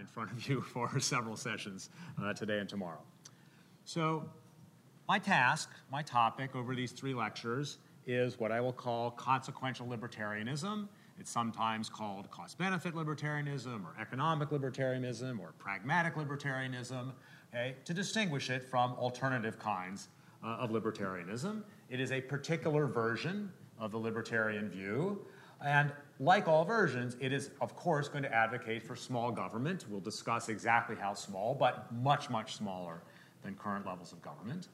in front of you for several sessions uh, today and tomorrow. So, my task, my topic over these three lectures is what I will call consequential libertarianism. It's sometimes called cost benefit libertarianism or economic libertarianism or pragmatic libertarianism, okay, to distinguish it from alternative kinds uh, of libertarianism. It is a particular version of the libertarian view. And like all versions, it is, of course, going to advocate for small government. We'll discuss exactly how small, but much, much smaller than current levels of government.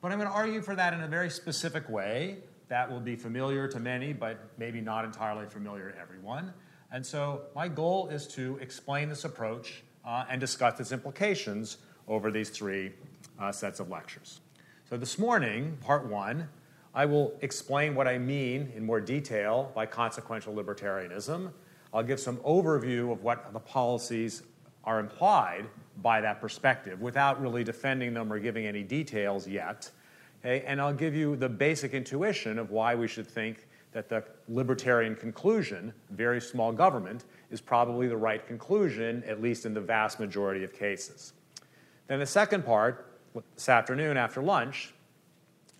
But I'm going to argue for that in a very specific way that will be familiar to many, but maybe not entirely familiar to everyone. And so my goal is to explain this approach uh, and discuss its implications over these three uh, sets of lectures. So this morning, part one, I will explain what I mean in more detail by consequential libertarianism. I'll give some overview of what the policies are implied by that perspective without really defending them or giving any details yet. Okay? And I'll give you the basic intuition of why we should think that the libertarian conclusion, very small government, is probably the right conclusion, at least in the vast majority of cases. Then the second part, this afternoon after lunch,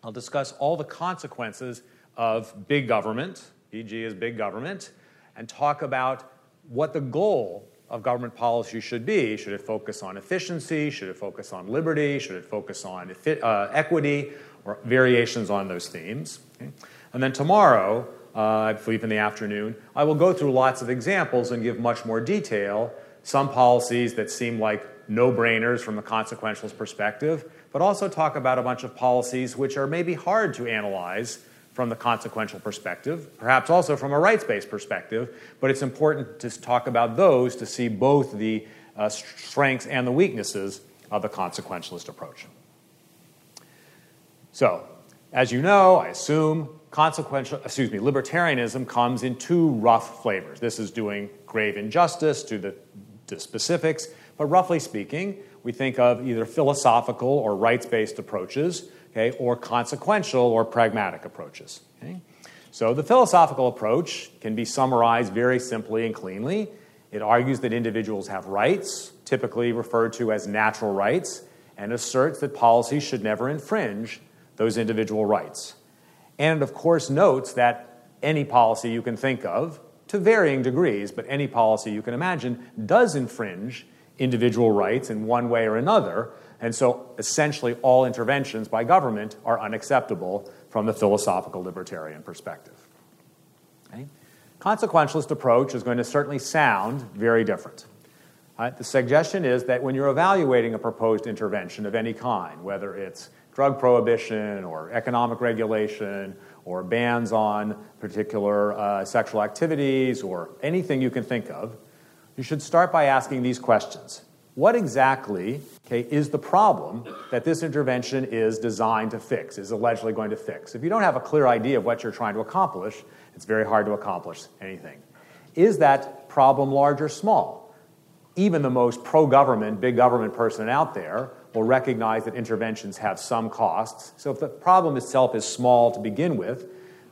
I'll discuss all the consequences of big government, e.g., is big government, and talk about what the goal of government policy should be. Should it focus on efficiency? Should it focus on liberty? Should it focus on uh, equity? Or variations on those themes. Okay? And then tomorrow, uh, I believe in the afternoon, I will go through lots of examples and give much more detail. Some policies that seem like no brainers from the consequentialist perspective, but also talk about a bunch of policies which are maybe hard to analyze from the consequential perspective, perhaps also from a rights based perspective, but it's important to talk about those to see both the uh, strengths and the weaknesses of the consequentialist approach. So, as you know, I assume consequential, excuse me, libertarianism comes in two rough flavors. This is doing grave injustice to the, the specifics, but roughly speaking, we think of either philosophical or rights based approaches, okay, or consequential or pragmatic approaches. Okay? So the philosophical approach can be summarized very simply and cleanly. It argues that individuals have rights, typically referred to as natural rights, and asserts that policy should never infringe those individual rights. And it, of course, notes that any policy you can think of, to varying degrees, but any policy you can imagine, does infringe individual rights in one way or another. And so essentially, all interventions by government are unacceptable from the philosophical libertarian perspective. Okay? Consequentialist approach is going to certainly sound very different. Right? The suggestion is that when you're evaluating a proposed intervention of any kind, whether it's drug prohibition or economic regulation or bans on particular uh, sexual activities or anything you can think of, you should start by asking these questions. What exactly okay, is the problem that this intervention is designed to fix, is allegedly going to fix? If you don't have a clear idea of what you're trying to accomplish, it's very hard to accomplish anything. Is that problem large or small? Even the most pro government, big government person out there will recognize that interventions have some costs. So if the problem itself is small to begin with,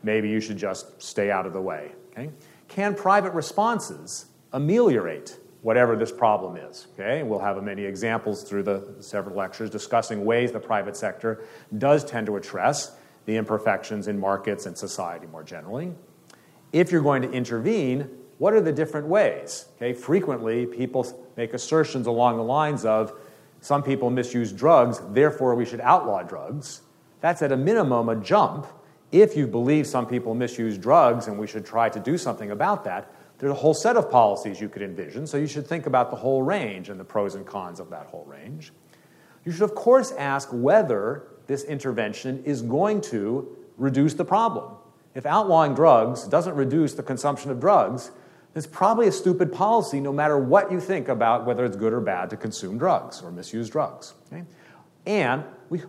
maybe you should just stay out of the way. Okay? Can private responses ameliorate whatever this problem is. Okay, we'll have many examples through the several lectures discussing ways the private sector does tend to address the imperfections in markets and society more generally. If you're going to intervene, what are the different ways? Okay, frequently people make assertions along the lines of some people misuse drugs, therefore we should outlaw drugs. That's at a minimum a jump. If you believe some people misuse drugs and we should try to do something about that, there's a whole set of policies you could envision, so you should think about the whole range and the pros and cons of that whole range. You should, of course, ask whether this intervention is going to reduce the problem. If outlawing drugs doesn't reduce the consumption of drugs, it's probably a stupid policy no matter what you think about whether it's good or bad to consume drugs or misuse drugs. Okay? And we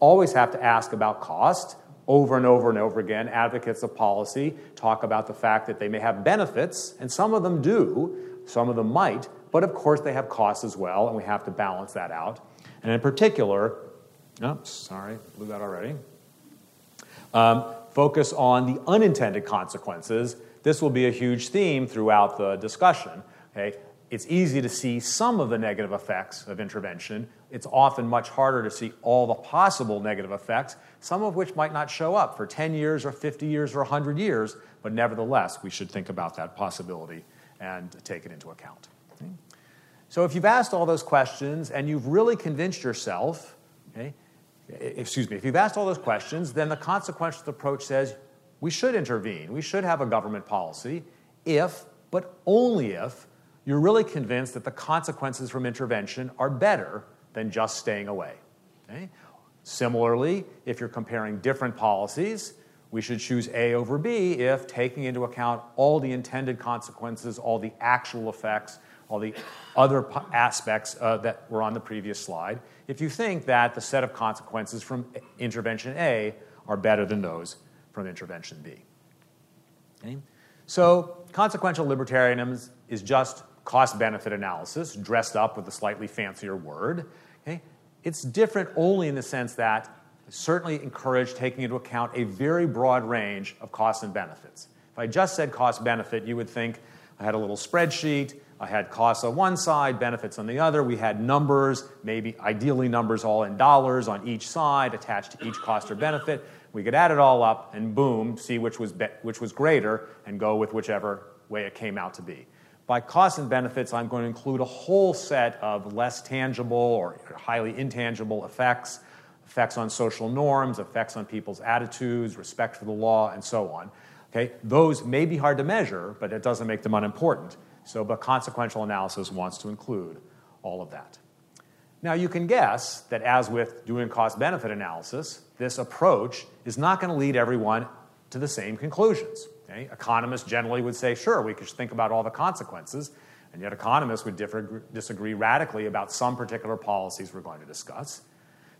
always have to ask about cost over and over and over again, advocates of policy talk about the fact that they may have benefits, and some of them do, some of them might, but of course they have costs as well, and we have to balance that out. And in particular, sorry, blew that already. Um, focus on the unintended consequences. This will be a huge theme throughout the discussion. Okay? It's easy to see some of the negative effects of intervention. It's often much harder to see all the possible negative effects, some of which might not show up for 10 years or 50 years or 100 years, but nevertheless, we should think about that possibility and take it into account. Okay? So if you've asked all those questions and you've really convinced yourself, okay, excuse me, if you've asked all those questions, then the consequential approach says we should intervene, we should have a government policy if, but only if, you're really convinced that the consequences from intervention are better than just staying away. Okay? Similarly, if you're comparing different policies, we should choose A over B if taking into account all the intended consequences, all the actual effects, all the other aspects uh, that were on the previous slide, if you think that the set of consequences from intervention A are better than those from intervention B. Okay? So, consequential libertarianism is just cost benefit analysis dressed up with a slightly fancier word. Okay? It's different only in the sense that certainly encourage taking into account a very broad range of costs and benefits. If I just said cost benefit, you would think I had a little spreadsheet, I had costs on one side, benefits on the other. We had numbers, maybe ideally numbers all in dollars on each side attached to each cost or benefit. We could add it all up and boom, see which was, be- which was greater and go with whichever way it came out to be. By costs and benefits, I'm going to include a whole set of less tangible or highly intangible effects effects on social norms, effects on people's attitudes, respect for the law, and so on. Okay? Those may be hard to measure, but it doesn't make them unimportant. So, but consequential analysis wants to include all of that. Now, you can guess that as with doing cost benefit analysis, this approach is not going to lead everyone to the same conclusions. Okay? Economists generally would say, sure, we could think about all the consequences, and yet economists would differ, disagree radically about some particular policies we're going to discuss.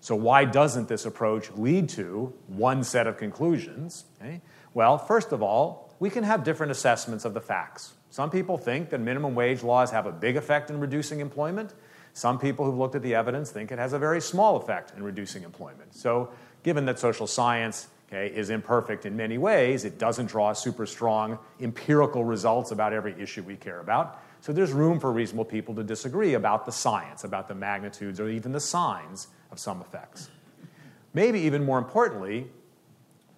So, why doesn't this approach lead to one set of conclusions? Okay? Well, first of all, we can have different assessments of the facts. Some people think that minimum wage laws have a big effect in reducing employment. Some people who've looked at the evidence think it has a very small effect in reducing employment. So, given that social science okay, is imperfect in many ways, it doesn't draw super strong empirical results about every issue we care about. So, there's room for reasonable people to disagree about the science, about the magnitudes, or even the signs of some effects. Maybe even more importantly,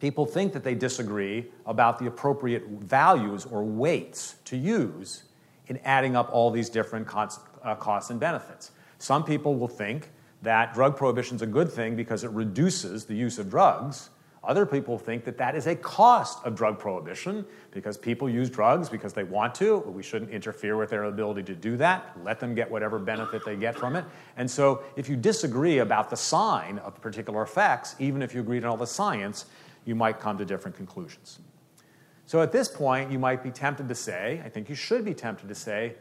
people think that they disagree about the appropriate values or weights to use in adding up all these different uh, costs and benefits. Some people will think that drug prohibition is a good thing because it reduces the use of drugs, other people think that that is a cost of drug prohibition because people use drugs because they want to. We shouldn't interfere with their ability to do that. Let them get whatever benefit they get from it. And so, if you disagree about the sign of particular effects, even if you agreed on all the science, you might come to different conclusions. So, at this point, you might be tempted to say, I think you should be tempted to say,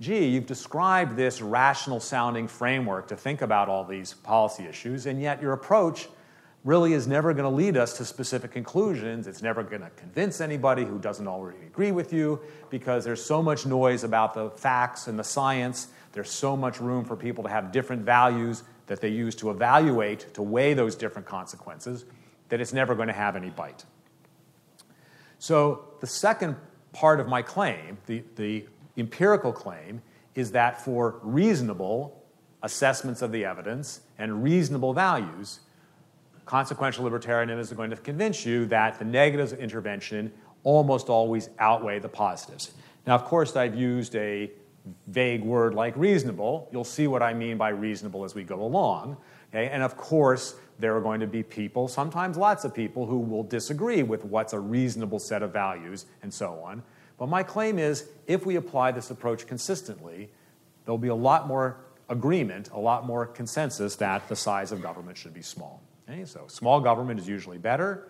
gee, you've described this rational sounding framework to think about all these policy issues, and yet your approach really is never going to lead us to specific conclusions. It's never going to convince anybody who doesn't already agree with you because there's so much noise about the facts and the science. There's so much room for people to have different values that they use to evaluate, to weigh those different consequences, that it's never going to have any bite. So, the second part of my claim, the, the empirical claim, is that for reasonable assessments of the evidence and reasonable values, consequential libertarianism is going to convince you that the negatives of intervention almost always outweigh the positives. Now, of course, I've used a vague word like reasonable. You'll see what I mean by reasonable as we go along. Okay? And of course, there are going to be people, sometimes lots of people, who will disagree with what's a reasonable set of values and so on. But my claim is if we apply this approach consistently, there'll be a lot more agreement, a lot more consensus that the size of government should be small. Okay, so small government is usually better.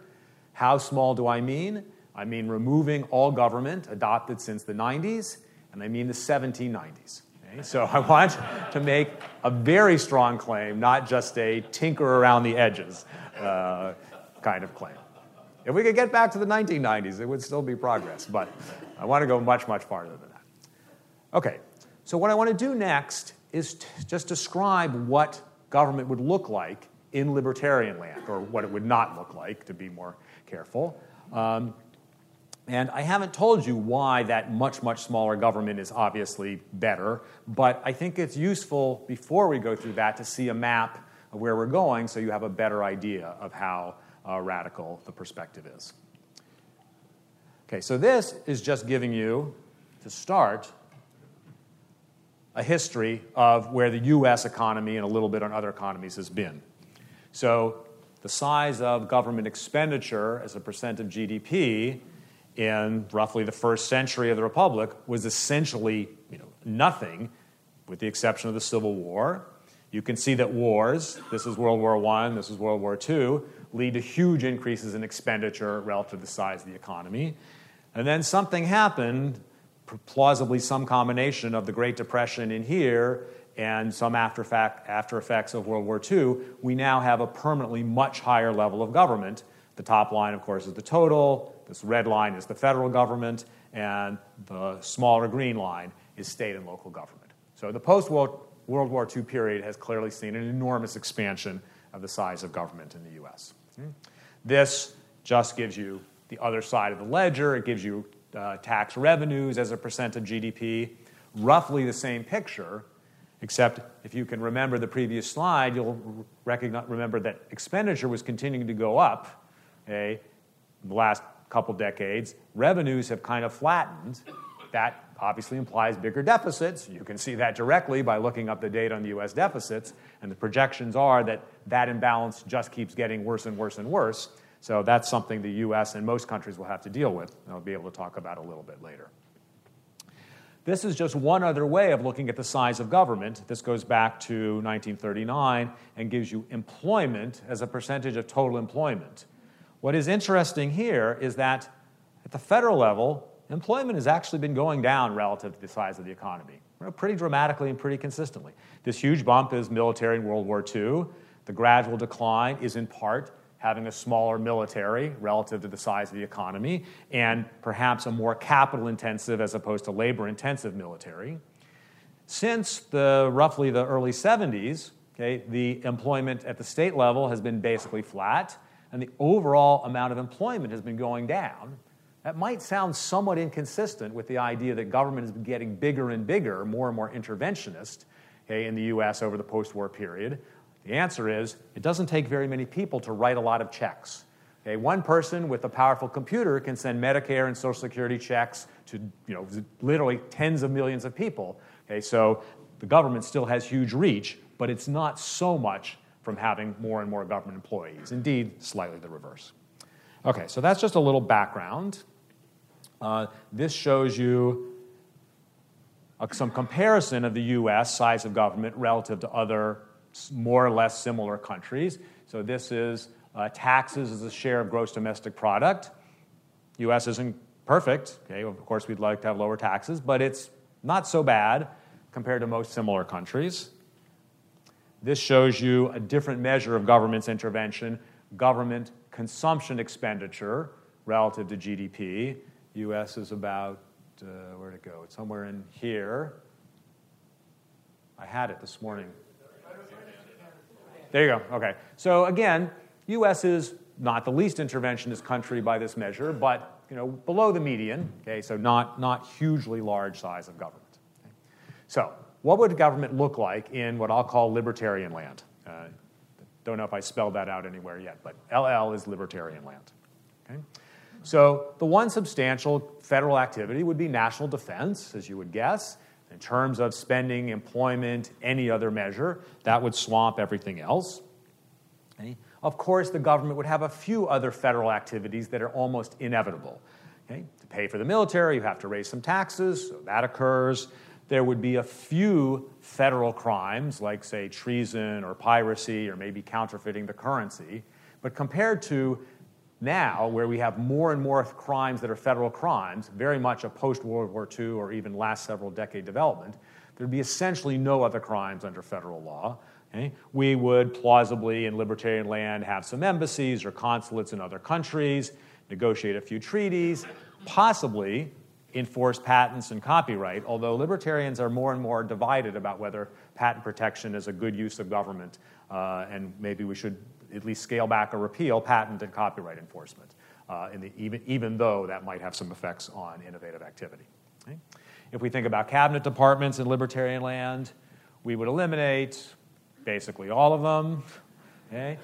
How small do I mean? I mean removing all government adopted since the 90s, and I mean the 1790s. Okay, so I want to make a very strong claim, not just a tinker around the edges uh, kind of claim. If we could get back to the 1990s, it would still be progress, but I want to go much, much farther than that. Okay, so what I want to do next is just describe what government would look like in libertarian land, or what it would not look like, to be more careful. Um, And I haven't told you why that much, much smaller government is obviously better, but I think it's useful before we go through that to see a map of where we're going so you have a better idea of how uh, radical the perspective is. Okay, so this is just giving you, to start, a history of where the US economy and a little bit on other economies has been. So the size of government expenditure as a percent of GDP in roughly the first century of the Republic was essentially you know, nothing, with the exception of the Civil War. You can see that wars, this is World War I, this is World War II, lead to huge increases in expenditure relative to the size of the economy. And then something happened, plausibly some combination of the Great Depression in here and some after, fact, after effects of World War II. We now have a permanently much higher level of government. The top line, of course, is the total. This red line is the federal government, and the smaller green line is state and local government. So the post World War II period has clearly seen an enormous expansion of the size of government in the US. This just gives you the other side of the ledger. It gives you uh, tax revenues as a percent of GDP. Roughly the same picture, except if you can remember the previous slide, you'll remember that expenditure was continuing to go up okay, the last couple decades. Revenues have kind of flattened. That obviously implies bigger deficits. You can see that directly by looking up the data on the US deficits, and the projections are that that imbalance just keeps getting worse and worse and worse. So that's something the US and most countries will have to deal with, and I'll be able to talk about a little bit later. This is just one other way of looking at the size of government. This goes back to 1939 and gives you employment as a percentage of total employment. What is interesting here is that at the federal level, employment has actually been going down relative to the size of the economy, pretty dramatically and pretty consistently. This huge bump is military in World War II. The gradual decline is in part having a smaller military relative to the size of the economy and perhaps a more capital intensive as opposed to labor intensive military. Since the roughly the early 70s, okay, the employment at the state level has been basically flat, and the overall amount of employment has been going down. That might sound somewhat inconsistent with the idea that government has been getting bigger and bigger, more and more interventionist okay, in the US over the post war period. The answer is it doesn't take very many people to write a lot of checks. Okay, one person with a powerful computer can send Medicare and Social Security checks to you know, literally tens of millions of people. Okay, so the government still has huge reach, but it's not so much from having more and more government employees. Indeed, slightly the reverse. Okay, so that's just a little background. Uh, this shows you uh, some comparison of the US size of government relative to other more or less similar countries. So this is uh, taxes as a share of gross domestic product. US isn't perfect. Okay, of course, we'd like to have lower taxes, but it's not so bad compared to most similar countries. This shows you a different measure of government's intervention, government consumption expenditure relative to GDP. US is about, uh, where'd it go? It's somewhere in here. I had it this morning. There you go. Okay. So again, US is not the least interventionist country by this measure, but you know, below the median, okay, so not, not hugely large size of government. Okay? So, what would government look like in what I'll call libertarian land? Uh, don't know if I spelled that out anywhere yet, but LL is libertarian land. Okay? So, the one substantial federal activity would be national defense, as you would guess. In terms of spending, employment, any other measure, that would swamp everything else. Okay? Of course, the government would have a few other federal activities that are almost inevitable. Okay? To pay for the military, you have to raise some taxes, so that occurs. There would be a few federal crimes, like, say, treason or piracy or maybe counterfeiting the currency. But compared to now, where we have more and more crimes that are federal crimes, very much a post World War II or even last several decade development, there'd be essentially no other crimes under federal law. Okay? We would plausibly, in libertarian land, have some embassies or consulates in other countries, negotiate a few treaties, possibly enforce patents and copyright, although libertarians are more and more divided about whether patent protection is a good use of government, uh, and maybe we should at least scale back or repeal patent and copyright enforcement. uh, the, even, even though that might have some effects on innovative activity. Okay? If we think about cabinet departments in libertarian land, we would eliminate basically all of them. Okay?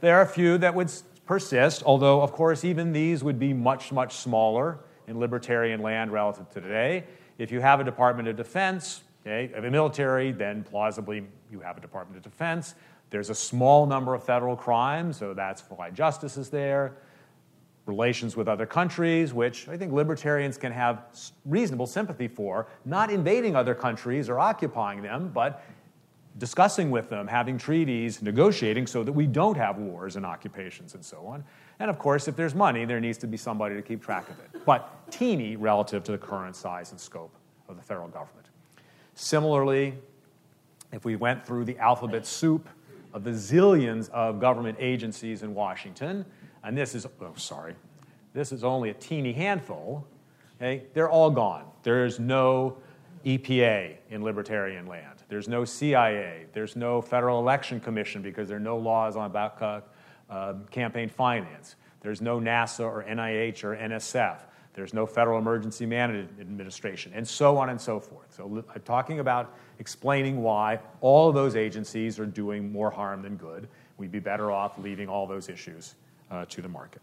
There are a few that would persist, although, of course, even these would be much, much smaller in libertarian land relative to today. If you have a Department of Defense, okay, of a military, then plausibly you have a Department of Defense. There's a small number of federal crimes, so that's why justice is there. Relations with other countries, which I think libertarians can have reasonable sympathy for, not invading other countries or occupying them, but discussing with them, having treaties, negotiating so that we don't have wars and occupations and so on. And of course, if there's money, there needs to be somebody to keep track of it, but teeny relative to the current size and scope of the federal government. Similarly, if we went through the alphabet soup of the zillions of government agencies in Washington, and this is, oh, sorry, this is only a teeny handful, okay, they're all gone. There's no EPA in libertarian land. There's no CIA. There's no Federal Election Commission because there are no laws on about uh, campaign finance. There's no NASA or NIH or NSF. There's no Federal Emergency Management Administration, and so on and so forth. So I'm talking about explaining why all of those agencies are doing more harm than good. We'd be better off leaving all those issues uh, to the market.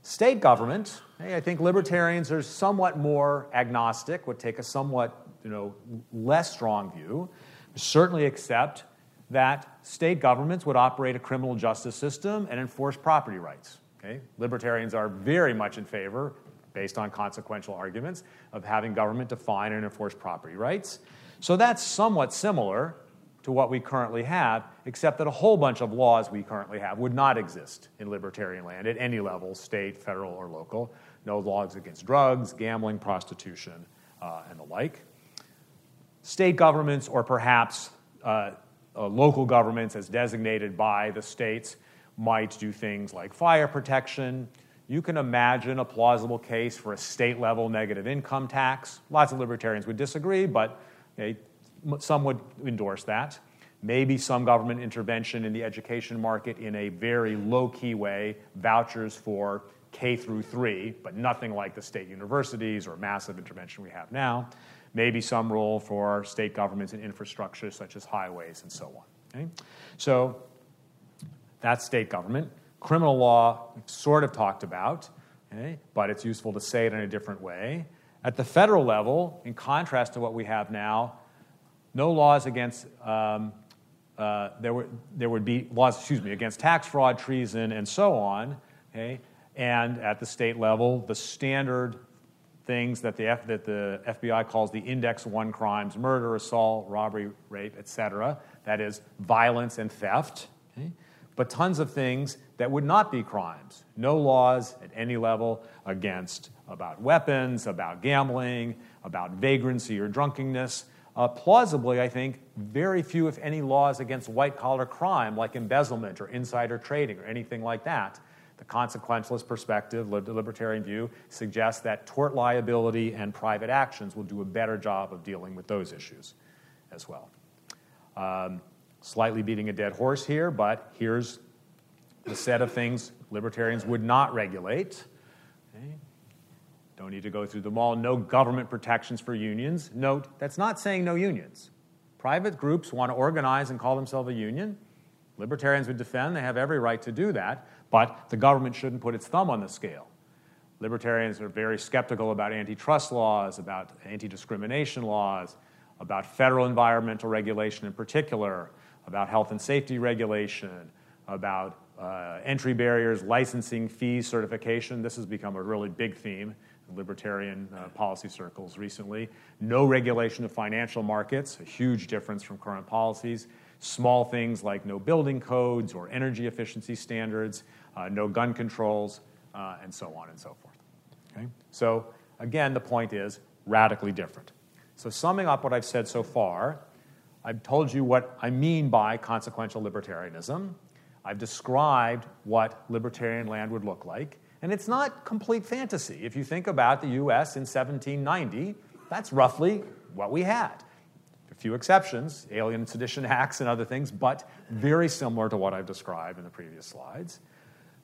State government, hey, I think libertarians are somewhat more agnostic, would take a somewhat you know, less strong view. Certainly accept that state governments would operate a criminal justice system and enforce property rights. Okay? Libertarians are very much in favor, based on consequential arguments, of having government define and enforce property rights. So that's somewhat similar to what we currently have, except that a whole bunch of laws we currently have would not exist in libertarian land at any level, state, federal, or local. No laws against drugs, gambling, prostitution, uh, and the like. State governments, or perhaps uh, uh, local governments as designated by the states, might do things like fire protection. You can imagine a plausible case for a state level negative income tax. Lots of libertarians would disagree, but okay, some would endorse that. Maybe some government intervention in the education market in a very low key way, vouchers for K through 3, but nothing like the state universities or massive intervention we have now. Maybe some role for state governments in infrastructure such as highways and so on. Okay? So that's state government. Criminal law, sort of talked about, okay? but it's useful to say it in a different way. At the federal level, in contrast to what we have now, no laws against, um, uh, there, were, there would be laws, excuse me, against tax fraud, treason, and so on. Okay? And at the state level, the standard things that the, F, that the FBI calls the Index 1 crimes murder, assault, robbery, rape, etc. That is violence and theft. Okay? But tons of things that would not be crimes. No laws at any level against about weapons, about gambling, about vagrancy or drunkenness. Uh, plausibly, I think, very few, if any, laws against white collar crime like embezzlement or insider trading or anything like that. The consequentialist perspective, the libertarian view, suggests that tort liability and private actions will do a better job of dealing with those issues as well. Um, slightly beating a dead horse here, but here's the set of things libertarians would not regulate. Okay. Don't need to go through them all. No government protections for unions. Note, that's not saying no unions. Private groups want to organize and call themselves a union. Libertarians would defend, they have every right to do that, but the government shouldn't put its thumb on the scale. Libertarians are very skeptical about antitrust laws, about anti discrimination laws, about federal environmental regulation in particular, about health and safety regulation, about uh, entry barriers, licensing fees, certification. This has become a really big theme in libertarian uh, policy circles recently. No regulation of financial markets, a huge difference from current policies. Small things like no building codes or energy efficiency standards, uh, no gun controls, uh, and so on and so forth. Okay? So, again, the point is radically different. So, summing up what I've said so far, I've told you what I mean by consequential libertarianism. I've described what libertarian land would look like. And it's not complete fantasy. If you think about the US in 1790, that's roughly what we had. A few exceptions, Alien and Sedition Acts and other things, but very similar to what I've described in the previous slides.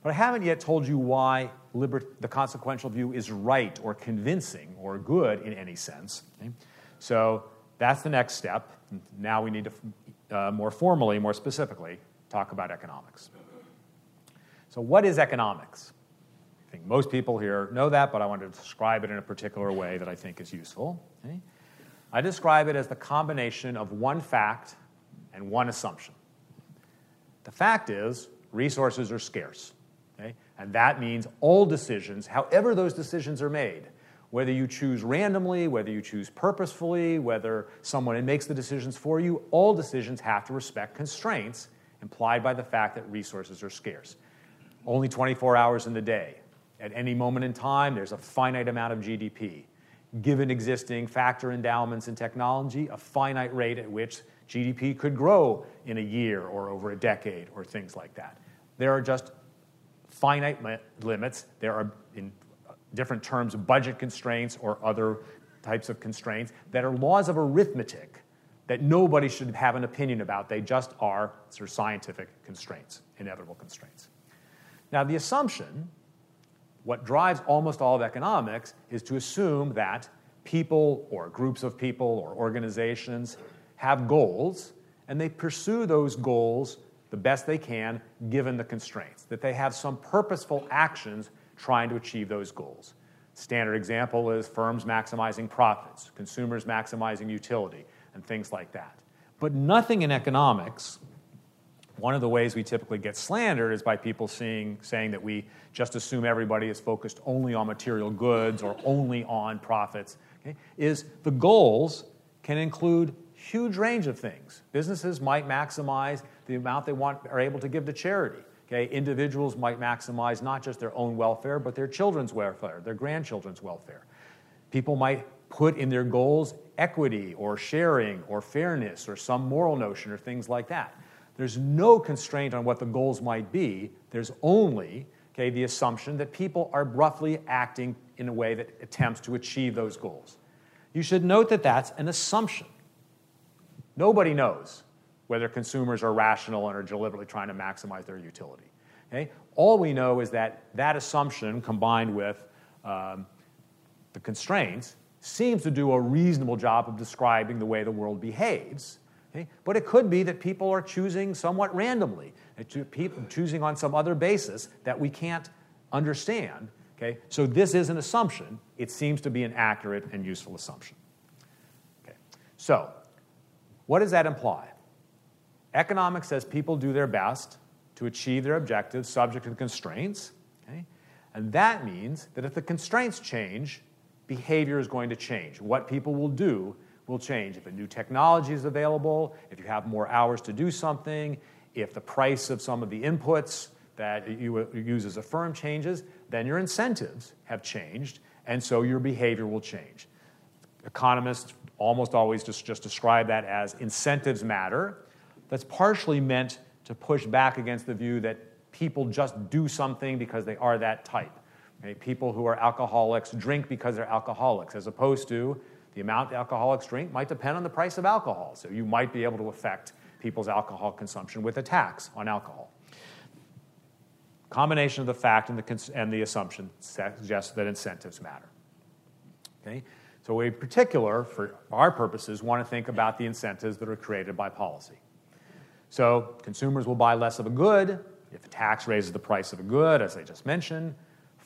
But I haven't yet told you why the consequential view is right or convincing or good in any sense. Okay? So that's the next step. Now we need to uh, more formally, more specifically, talk about economics. So, what is economics? I think most people here know that, but I want to describe it in a particular way that I think is useful. Okay? I describe it as the combination of one fact and one assumption. The fact is, resources are scarce. Okay? And that means all decisions, however those decisions are made, whether you choose randomly, whether you choose purposefully, whether someone makes the decisions for you, all decisions have to respect constraints implied by the fact that resources are scarce. Only 24 hours in the day. At any moment in time, there's a finite amount of GDP. Given existing factor endowments in technology, a finite rate at which GDP could grow in a year or over a decade or things like that. There are just finite limits. There are, in uh, different terms, budget constraints or other types of constraints that are laws of arithmetic that nobody should have an opinion about. They just are sort of scientific constraints, inevitable constraints. Now, the assumption, what drives almost all of economics, is to assume that people or groups of people or organizations have goals and they pursue those goals the best they can given the constraints, that they have some purposeful actions trying to achieve those goals. Standard example is firms maximizing profits, consumers maximizing utility, and things like that. But nothing in economics, one of the ways we typically get slandered is by people seeing, saying that we just assume everybody is focused only on material goods or only on profits, okay, is the goals can include huge range of things. Businesses might maximize the amount they want are able to give to charity. Okay? Individuals might maximize not just their own welfare, but their children's welfare, their grandchildren's welfare. People might put in their goals equity or sharing or fairness or some moral notion or things like that. There's no constraint on what the goals might be. There's only okay, the assumption that people are roughly acting in a way that attempts to achieve those goals. You should note that that's an assumption. Nobody knows whether consumers are rational and are deliberately trying to maximize their utility. Okay? All we know is that that assumption combined with um, the constraints seems to do a reasonable job of describing the way the world behaves. Okay? But it could be that people are choosing somewhat randomly, choosing on some other basis that we can't understand. Okay? So this is an assumption. It seems to be an accurate and useful assumption. Okay. So what does that imply? Economics says people do their best to achieve their objectives subject to the constraints. Okay? And that means that if the constraints change, behavior is going to change. What people will do will change. If a new technology is available, if you have more hours to do something, if the price of some of the inputs that you use as a firm changes, then your incentives have changed, and so your behavior will change. Economists almost always just, just describe that as incentives matter. That's partially meant to push back against the view that people just do something because they are that type. Okay? People who are alcoholics drink because they're alcoholics, as opposed to the amount alcoholics drink might depend on the price of alcohol. So you might be able to affect people's alcohol consumption with a tax on alcohol. Combination of the fact and the, cons- and the assumption suggests that incentives matter. Okay? So, we, in particular, for our purposes, want to think about the incentives that are created by policy. So, consumers will buy less of a good if a tax raises the price of a good, as I just mentioned.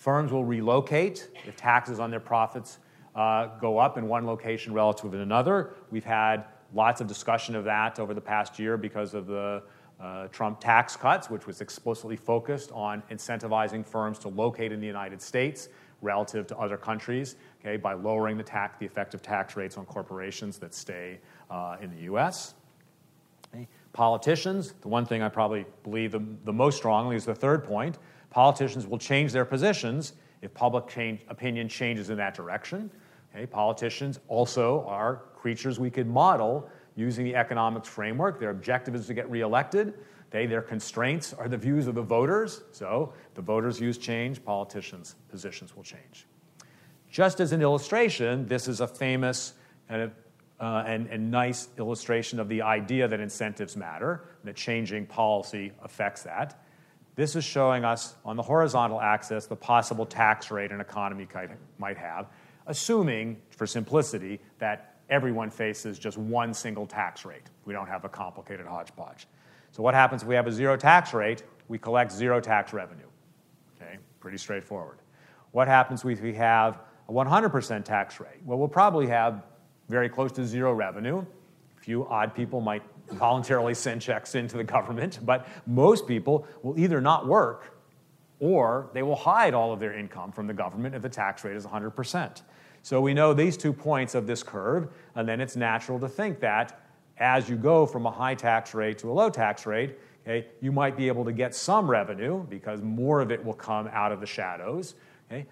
Firms will relocate if taxes on their profits uh, go up in one location relative to another. We've had lots of discussion of that over the past year because of the uh, Trump tax cuts, which was explicitly focused on incentivizing firms to locate in the United States relative to other countries okay, by lowering the, tax, the effective tax rates on corporations that stay uh, in the US. Okay. Politicians, the one thing I probably believe the, the most strongly is the third point politicians will change their positions if public change, opinion changes in that direction. Okay. Politicians also are creatures we could model using the economics framework. Their objective is to get reelected. They, their constraints are the views of the voters. So the voters' views change, politicians' positions will change. Just as an illustration, this is a famous uh, uh, and, and nice illustration of the idea that incentives matter, that changing policy affects that. This is showing us on the horizontal axis the possible tax rate an economy might have, assuming, for simplicity, that everyone faces just one single tax rate. We don't have a complicated hodgepodge. So, what happens if we have a zero tax rate? We collect zero tax revenue. Okay, pretty straightforward. What happens if we have a 100% tax rate? Well, we'll probably have very close to zero revenue. A few odd people might voluntarily send checks into the government, but most people will either not work or they will hide all of their income from the government if the tax rate is 100%. So we know these two points of this curve, and then it's natural to think that as you go from a high tax rate to a low tax rate, okay, you might be able to get some revenue because more of it will come out of the shadows. Okay?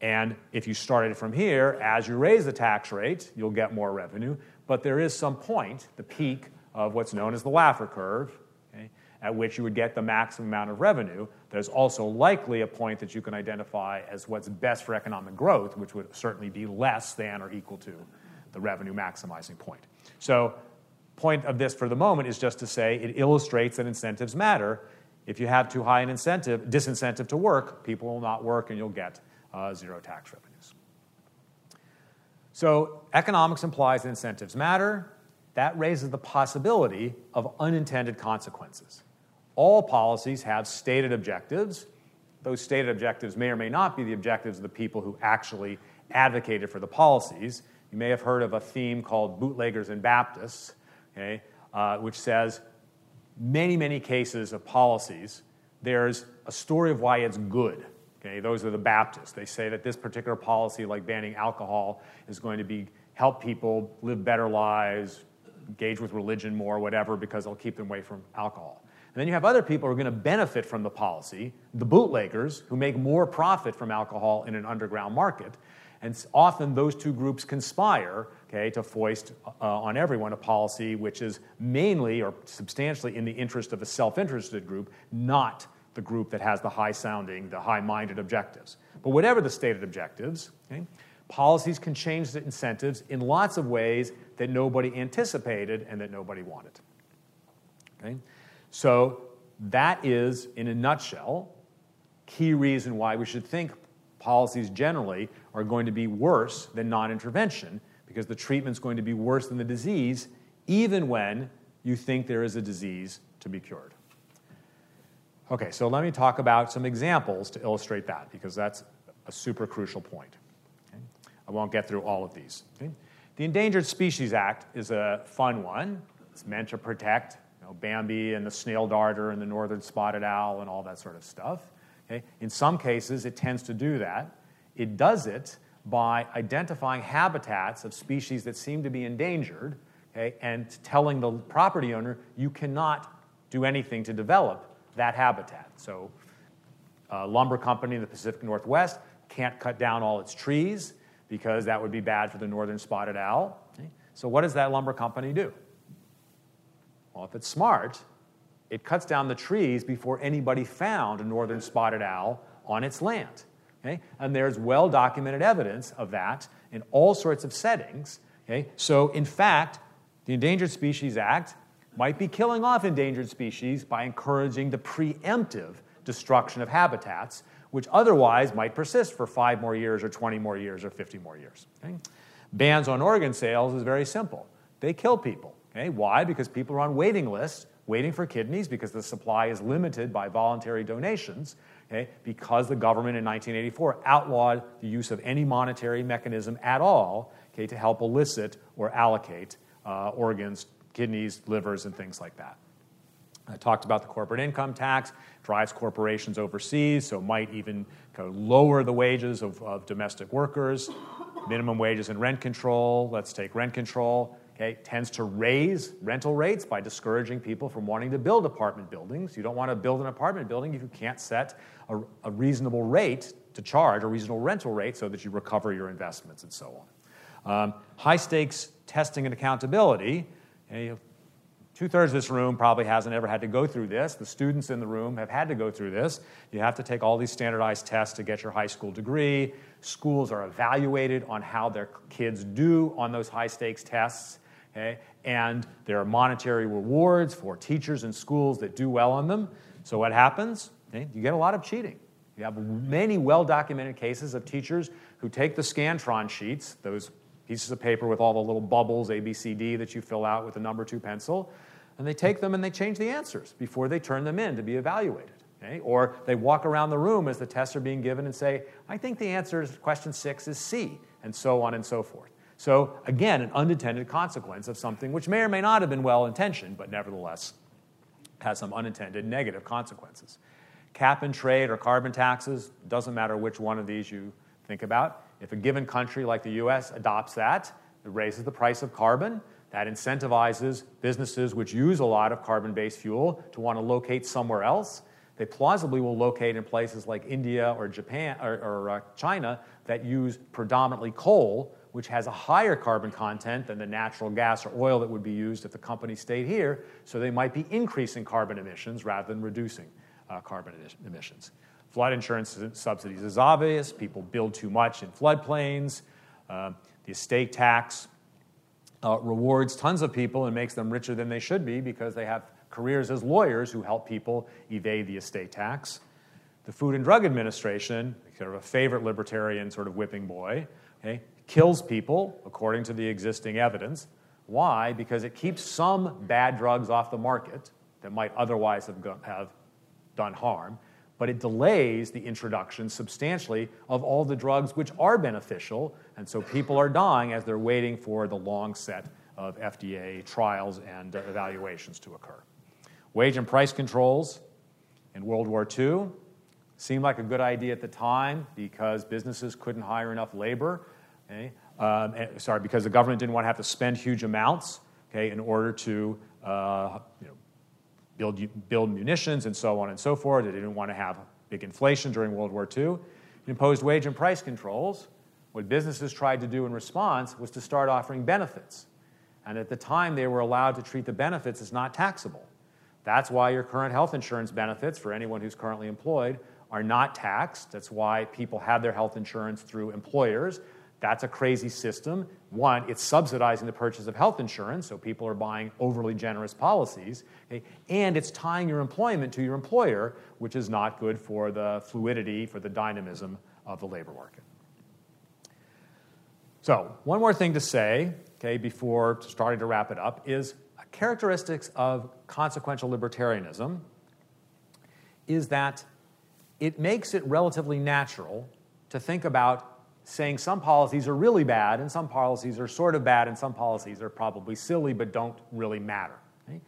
And if you started from here, as you raise the tax rate, you'll get more revenue. But there is some point, the peak of what's known as the Laffer curve, okay, at which you would get the maximum amount of revenue. There's also likely a point that you can identify as what's best for economic growth, which would certainly be less than or equal to the revenue maximizing point. So, point of this for the moment is just to say it illustrates that incentives matter. If you have too high an incentive, disincentive to work, people will not work and you'll get uh, zero tax revenues. So, economics implies that incentives matter. That raises the possibility of unintended consequences. All policies have stated objectives. Those stated objectives may or may not be the objectives of the people who actually advocated for the policies. You may have heard of a theme called Bootleggers and Baptists, okay, uh, which says many, many cases of policies, there's a story of why it's good. Okay, those are the Baptists. They say that this particular policy, like banning alcohol, is going to be help people live better lives, engage with religion more, whatever, because it'll keep them away from alcohol. And then you have other people who are going to benefit from the policy, the bootleggers, who make more profit from alcohol in an underground market. And often those two groups conspire okay, to foist uh, on everyone a policy which is mainly or substantially in the interest of a self interested group, not the group that has the high sounding, the high minded objectives. But whatever the stated objectives, okay, policies can change the incentives in lots of ways that nobody anticipated and that nobody wanted. Okay? So, that is, in a nutshell, key reason why we should think policies generally are going to be worse than non intervention because the treatment's going to be worse than the disease, even when you think there is a disease to be cured. Okay, so let me talk about some examples to illustrate that because that's a super crucial point. I won't get through all of these. Okay? The Endangered Species Act is a fun one. It's meant to protect you know, Bambi and the snail darter and the northern spotted owl and all that sort of stuff. Okay? In some cases, it tends to do that. It does it by identifying habitats of species that seem to be endangered okay, and telling the property owner you cannot do anything to develop that habitat. So, a lumber company in the Pacific Northwest can't cut down all its trees because that would be bad for the northern spotted owl. Okay? So, what does that lumber company do? Well, if it's smart, it cuts down the trees before anybody found a northern spotted owl on its land. Okay? And there's well documented evidence of that in all sorts of settings. Okay? So, in fact, the Endangered Species Act might be killing off endangered species by encouraging the preemptive destruction of habitats which otherwise might persist for five more years or 20 more years or 50 more years. Okay? Bans on organ sales is very simple. They kill people. Okay? Why? Because people are on waiting lists waiting for kidneys because the supply is limited by voluntary donations. Okay? Because the government in 1984 outlawed the use of any monetary mechanism at all okay, to help elicit or allocate uh, organs, kidneys, livers, and things like that. I talked about the corporate income tax, drives corporations overseas, so might even kind of lower the wages of, of domestic workers. Minimum wages and rent control, let's take rent control, okay, tends to raise rental rates by discouraging people from wanting to build apartment buildings. You don't want to build an apartment building if you can't set a, a reasonable rate to charge, a reasonable rental rate, so that you recover your investments and so on. Um, high stakes testing and accountability. Okay, Two thirds of this room probably hasn't ever had to go through this. The students in the room have had to go through this. You have to take all these standardized tests to get your high school degree. Schools are evaluated on how their kids do on those high stakes tests. Okay? And there are monetary rewards for teachers and schools that do well on them. So, what happens? Okay? You get a lot of cheating. You have many well documented cases of teachers who take the Scantron sheets, those pieces of paper with all the little bubbles, A, B, C, D, that you fill out with a number two pencil, and they take them and they change the answers before they turn them in to be evaluated. Okay? Or they walk around the room as the tests are being given and say, I think the answer to question six is C, and so on and so forth. So, again, an unintended consequence of something which may or may not have been well intentioned, but nevertheless has some unintended negative consequences. Cap and trade or carbon taxes, doesn't matter which one of these you think about. If a given country like the US adopts that, it raises the price of carbon. That incentivizes businesses which use a lot of carbon based fuel to want to locate somewhere else. They plausibly will locate in places like India or Japan or, or uh, China that use predominantly coal, which has a higher carbon content than the natural gas or oil that would be used if the company stayed here. So they might be increasing carbon emissions rather than reducing uh, carbon emissions. Flood insurance subsidies is obvious. People build too much in floodplains. Uh, the estate tax uh, rewards tons of people and makes them richer than they should be because they have careers as lawyers who help people evade the estate tax. The Food and Drug Administration, sort of a favorite libertarian sort of whipping boy, okay, kills people according to the existing evidence. Why? Because it keeps some bad drugs off the market that might otherwise have, have done harm, but it delays the introduction substantially of all the drugs which are beneficial, and so people are dying as they're waiting for the long set of FDA trials and uh, evaluations to occur. Wage and price controls in World War II seemed like a good idea at the time because businesses couldn't hire enough labor. Okay? Um, and, sorry, because the government didn't want to have to spend huge amounts okay, in order to uh, you know, build, build munitions and so on and so forth. They didn't want to have big inflation during World War II. It imposed wage and price controls. What businesses tried to do in response was to start offering benefits. And at the time, they were allowed to treat the benefits as not taxable. That's why your current health insurance benefits for anyone who's currently employed are not taxed. That's why people have their health insurance through employers. That's a crazy system. One, it's subsidizing the purchase of health insurance, so people are buying overly generous policies. Okay? And it's tying your employment to your employer, which is not good for the fluidity, for the dynamism of the labor market. So, one more thing to say, okay, before starting to wrap it up, is characteristics of consequential libertarianism is that it makes it relatively natural to think about saying some policies are really bad and some policies are sort of bad and some policies are probably silly but don't really matter. Okay?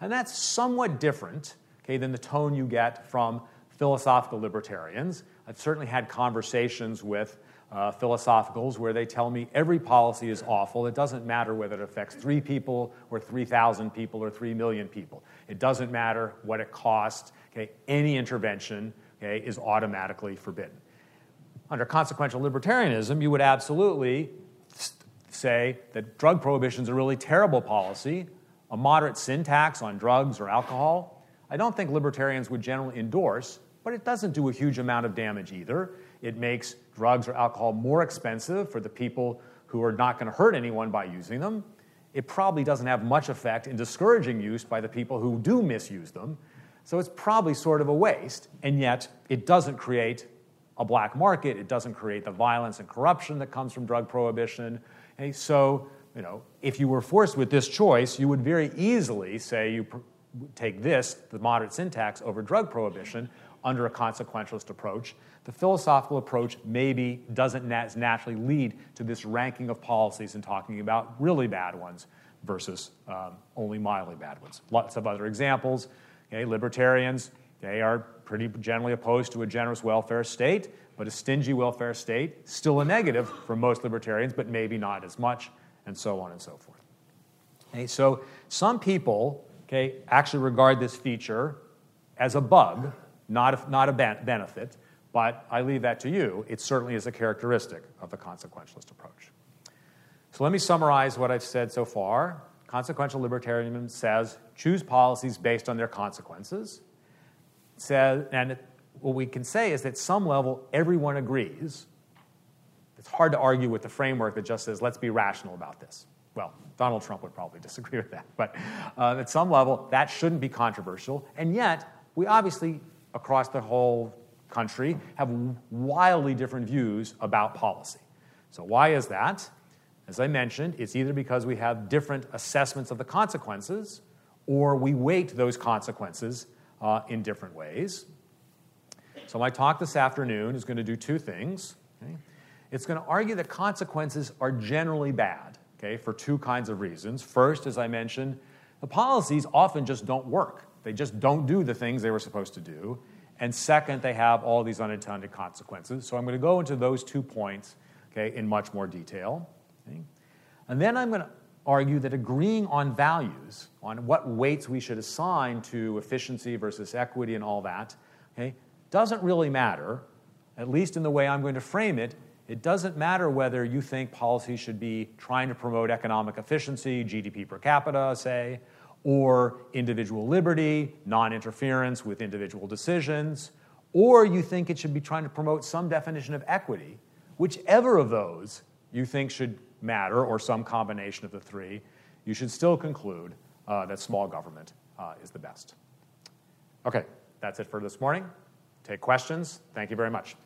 And that's somewhat different okay, than the tone you get from philosophical libertarians. I've certainly had conversations with uh, philosophicals where they tell me every policy is awful. It doesn't matter whether it affects three people or 3,000 people or 3 million people. It doesn't matter what it costs. Okay? Any intervention okay, is automatically forbidden. Under consequential libertarianism, you would absolutely say that drug prohibition is a really terrible policy, a moderate sin tax on drugs or alcohol. I don't think libertarians would generally endorse, but it doesn't do a huge amount of damage either. It makes drugs or alcohol more expensive for the people who are not going to hurt anyone by using them. It probably doesn't have much effect in discouraging use by the people who do misuse them. So it's probably sort of a waste, and yet it doesn't create a black market. It doesn't create the violence and corruption that comes from drug prohibition. Okay, so, you know, if you were forced with this choice, you would very easily say you pr- take this, the moderate sin tax, over drug prohibition under a consequentialist approach. The philosophical approach maybe doesn't nat- naturally lead to this ranking of policies and talking about really bad ones versus um, only mildly bad ones. Lots of other examples. Okay, libertarians, they are pretty generally opposed to a generous welfare state, but a stingy welfare state, still a negative for most libertarians, but maybe not as much, and so on and so forth. Okay, so some people okay, actually regard this feature as a bug, not a, not a benefit, but I leave that to you. It certainly is a characteristic of the consequentialist approach. So let me summarize what I've said so far. Consequential libertarianism says choose policies based on their consequences says, and what we can say is that some level, everyone agrees. It's hard to argue with the framework that just says, let's be rational about this. Well, Donald Trump would probably disagree with that. But uh, at some level, that shouldn't be controversial. And yet, we obviously across the whole country have wildly different views about policy. So, why is that? As I mentioned, it's either because we have different assessments of the consequences or we weight those consequences uh, in different ways. So, my talk this afternoon is going to do two things. Okay? It's going to argue that consequences are generally bad okay, for two kinds of reasons. First, as I mentioned, the policies often just don't work, they just don't do the things they were supposed to do. And second, they have all these unintended consequences. So, I'm going to go into those two points okay, in much more detail. Okay? And then I'm going to argue that agreeing on values, on what weights we should assign to efficiency versus equity and all that, okay, doesn't really matter, at least in the way I'm going to frame it. It doesn't matter whether you think policy should be trying to promote economic efficiency, GDP per capita, say, or individual liberty, non interference with individual decisions, or you think it should be trying to promote some definition of equity, whichever of those you think should matter, or some combination of the three, you should still conclude uh, that small government uh, is the best. Okay, that's it for this morning. Take questions. Thank you very much.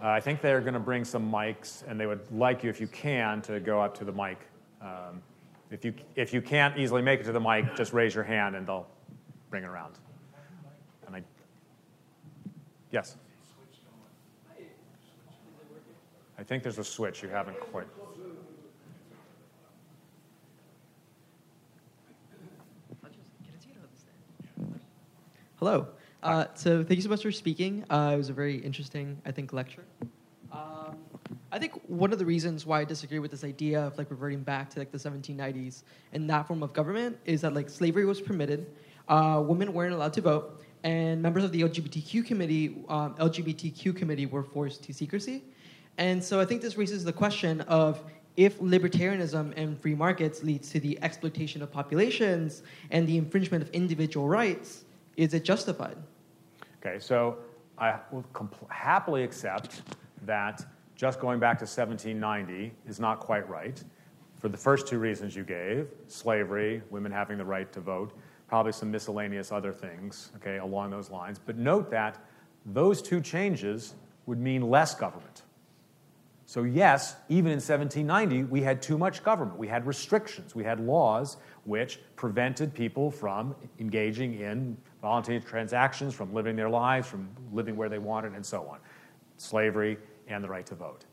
Uh, I think they're going to bring some mics, and they would like you, if you can, to go up to the mic. Um, if, you, if you can't easily make it to the mic, just raise your hand and they'll bring it around. And I, yes? I think there's a switch you haven't quite. Hello. Uh, so thank you so much for speaking. Uh, it was a very interesting, I think, lecture. Um, I think one of the reasons why I disagree with this idea of like reverting back to like the 1790s and that form of government is that like slavery was permitted, uh, women weren't allowed to vote, and members of the LGBTQ committee, um, LGBTQ committee, were forced to secrecy. And so I think this raises the question of if libertarianism and free markets leads to the exploitation of populations and the infringement of individual rights, is it justified? Okay, so I will compl- happily accept that just going back to 1790 is not quite right for the first two reasons you gave slavery, women having the right to vote, probably some miscellaneous other things, okay, along those lines. But note that those two changes would mean less government. So, yes, even in 1790, we had too much government. We had restrictions. We had laws which prevented people from engaging in voluntary transactions, from living their lives, from living where they wanted, and so on. Slavery and the right to vote.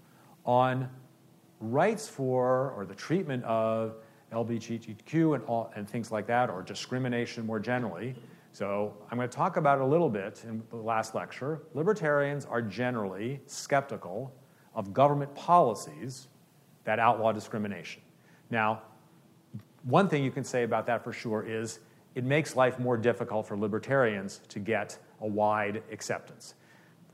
On rights for or the treatment of LGBTQ and, all, and things like that, or discrimination more generally. So, I'm going to talk about it a little bit in the last lecture. Libertarians are generally skeptical of government policies that outlaw discrimination. Now, one thing you can say about that for sure is it makes life more difficult for libertarians to get a wide acceptance.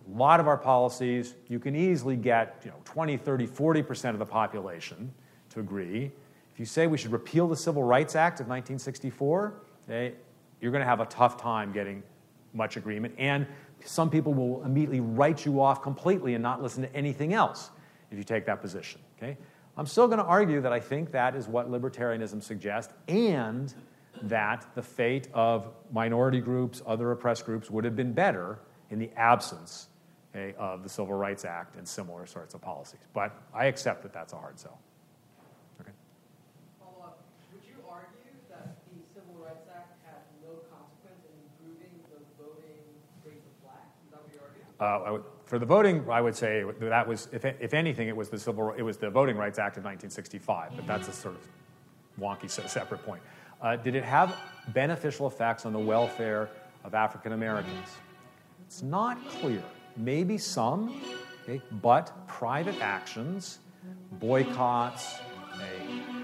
A lot of our policies, you can easily get you know, 20, 30, 40% of the population to agree. If you say we should repeal the Civil Rights Act of 1964, okay, eh, you're going to have a tough time getting much agreement. And some people will immediately write you off completely and not listen to anything else if you take that position. Okay? I'm still going to argue that I think that is what libertarianism suggests, and that the fate of minority groups, other oppressed groups, would have been better in the absence okay, of the Civil Rights Act and similar sorts of policies. But I accept that that's a hard sell. Uh, for the voting, I would say that was, if, if anything, it was the civil, it was the Voting Rights Act of 1965. But that's a sort of wonky separate point. Uh, did it have beneficial effects on the welfare of African Americans? It's not clear. Maybe some, okay, but private actions, boycotts,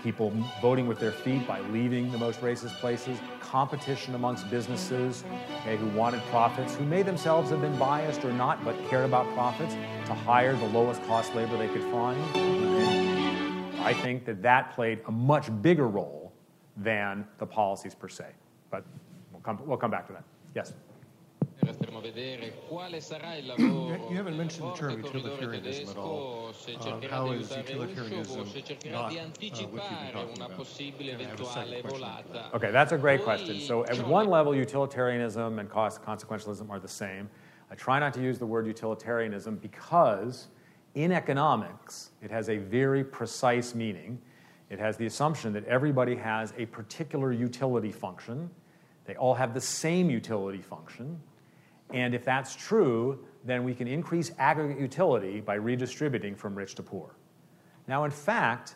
people voting with their feet by leaving the most racist places, competition amongst businesses okay, who wanted profits, who may themselves have been biased or not, but cared about profits, to hire the lowest cost labor they could find. I think that that played a much bigger role than the policies per se. But we'll come, we'll come back to that. Yes? You haven't mentioned the term utilitarianism at all. Uh, how is utilitarianism not uh, what una possibile eventuale volata. Okay, that's a great question. So at one level, utilitarianism and cost consequentialism are the same. I try not to use the word utilitarianism because in economics, it has a very precise meaning. It has the assumption that everybody has a particular utility function. They all have the same utility function. And if that's true, then we can increase aggregate utility by redistributing from rich to poor. Now, in fact,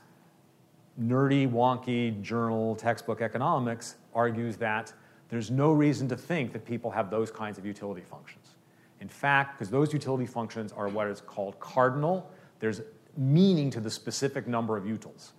nerdy, wonky journal textbook economics argues that there's no reason to think that people have those kinds of utility functions. In fact, because those utility functions are what is called cardinal, there's meaning to the specific number of utils.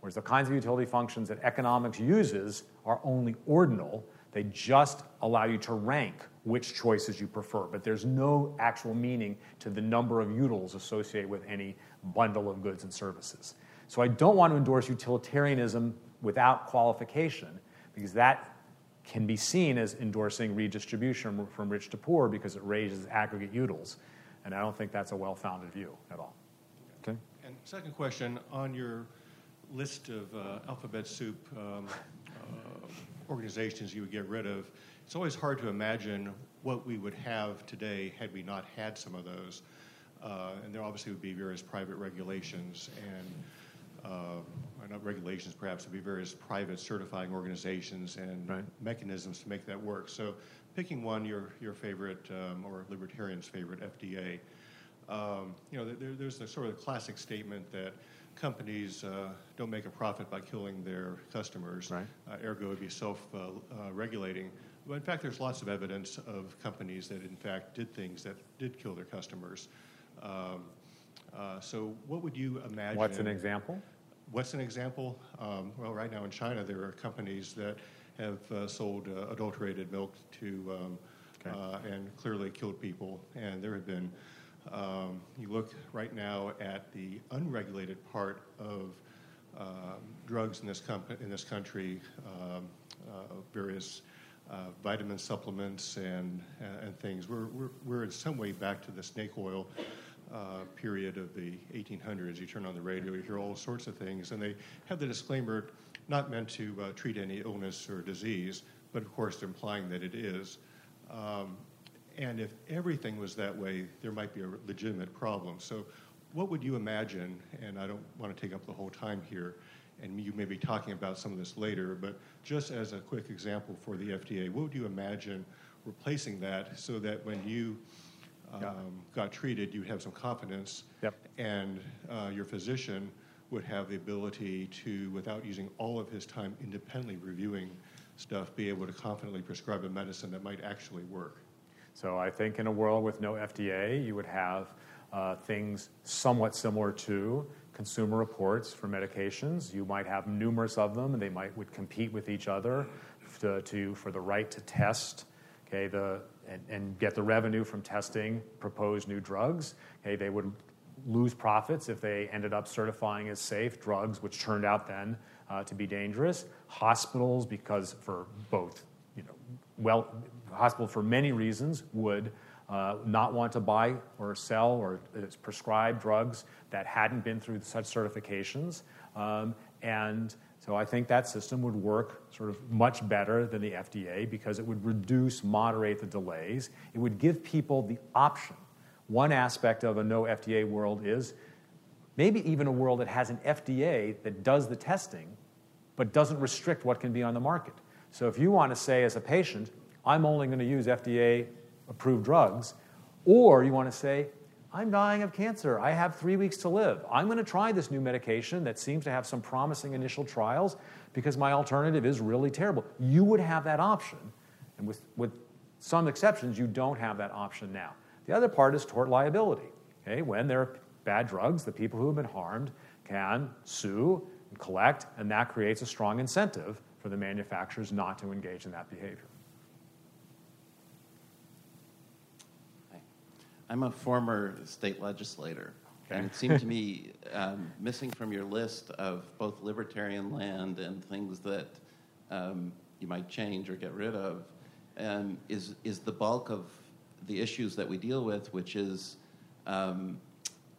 Whereas the kinds of utility functions that economics uses are only ordinal, they just allow you to rank which choices you prefer, but there's no actual meaning to the number of utils associated with any bundle of goods and services. So I don't want to endorse utilitarianism without qualification because that can be seen as endorsing redistribution from rich to poor because it raises aggregate utils. And I don't think that's a well founded view at all. Okay? And second question on your list of uh, alphabet soup um, organizations you would get rid of, it's always hard to imagine what we would have today had we not had some of those. Uh, and there obviously would be various private regulations and uh, not regulations perhaps, would be various private certifying organizations and right. mechanisms to make that work. So picking one, your, your favorite um, or libertarian's favorite, FDA, um, you know, there, there's the sort of classic statement that companies uh, don't make a profit by killing their customers, right. uh, ergo would be self-regulating. Uh, but in fact, there's lots of evidence of companies that in fact did things that did kill their customers. Um, uh, so what would you imagine? What's an example? What's an example? Um, well, right now in China, there are companies that have uh, sold uh, adulterated milk to um, okay. uh, and clearly killed people. And there have been, um, you look right now at the unregulated part of um, drugs in this, comp- in this country, um, uh, various uh, vitamin supplements and, and things. We're, we're, we're in some way back to the snake oil uh, period of the 1800s. You turn on the radio, you hear all sorts of things, and they have the disclaimer not meant to uh, treat any illness or disease, but of course they're implying that it is. Um, and if everything was that way, there might be a legitimate problem. So, what would you imagine? And I don't want to take up the whole time here, and you may be talking about some of this later, but just as a quick example for the FDA, what would you imagine replacing that so that when you um, got treated, you'd have some confidence, yep. and uh, your physician would have the ability to, without using all of his time independently reviewing stuff, be able to confidently prescribe a medicine that might actually work. So I think in a world with no FDA, you would have uh, things somewhat similar to consumer reports for medications. You might have numerous of them, and they might would compete with each other to, to for the right to test. Okay, the and, and get the revenue from testing proposed new drugs. Okay, they would lose profits if they ended up certifying as safe drugs, which turned out then uh, to be dangerous. Hospitals, because for both, you know, well, hospital for many reasons would uh, not want to buy or sell or uh, prescribe drugs that hadn't been through such certifications. Um, and so I think that system would work sort of much better than the FDA because it would reduce, moderate the delays. It would give people the option. One aspect of a no FDA world is maybe even a world that has an FDA that does the testing but doesn't restrict what can be on the market. So if you want to say as a patient, I'm only going to use FDA approved drugs, or you want to say, I'm dying of cancer. I have three weeks to live. I'm going to try this new medication that seems to have some promising initial trials because my alternative is really terrible. You would have that option. And with, with some exceptions, you don't have that option now. The other part is tort liability. Okay? When there are bad drugs, the people who have been harmed can sue and collect, and that creates a strong incentive for the manufacturers not to engage in that behavior. I'm a former state legislator. Okay. And it seemed to me um, missing from your list of both libertarian land and things that um, you might change or get rid of um, is, is the bulk of the issues that we deal with, which is um,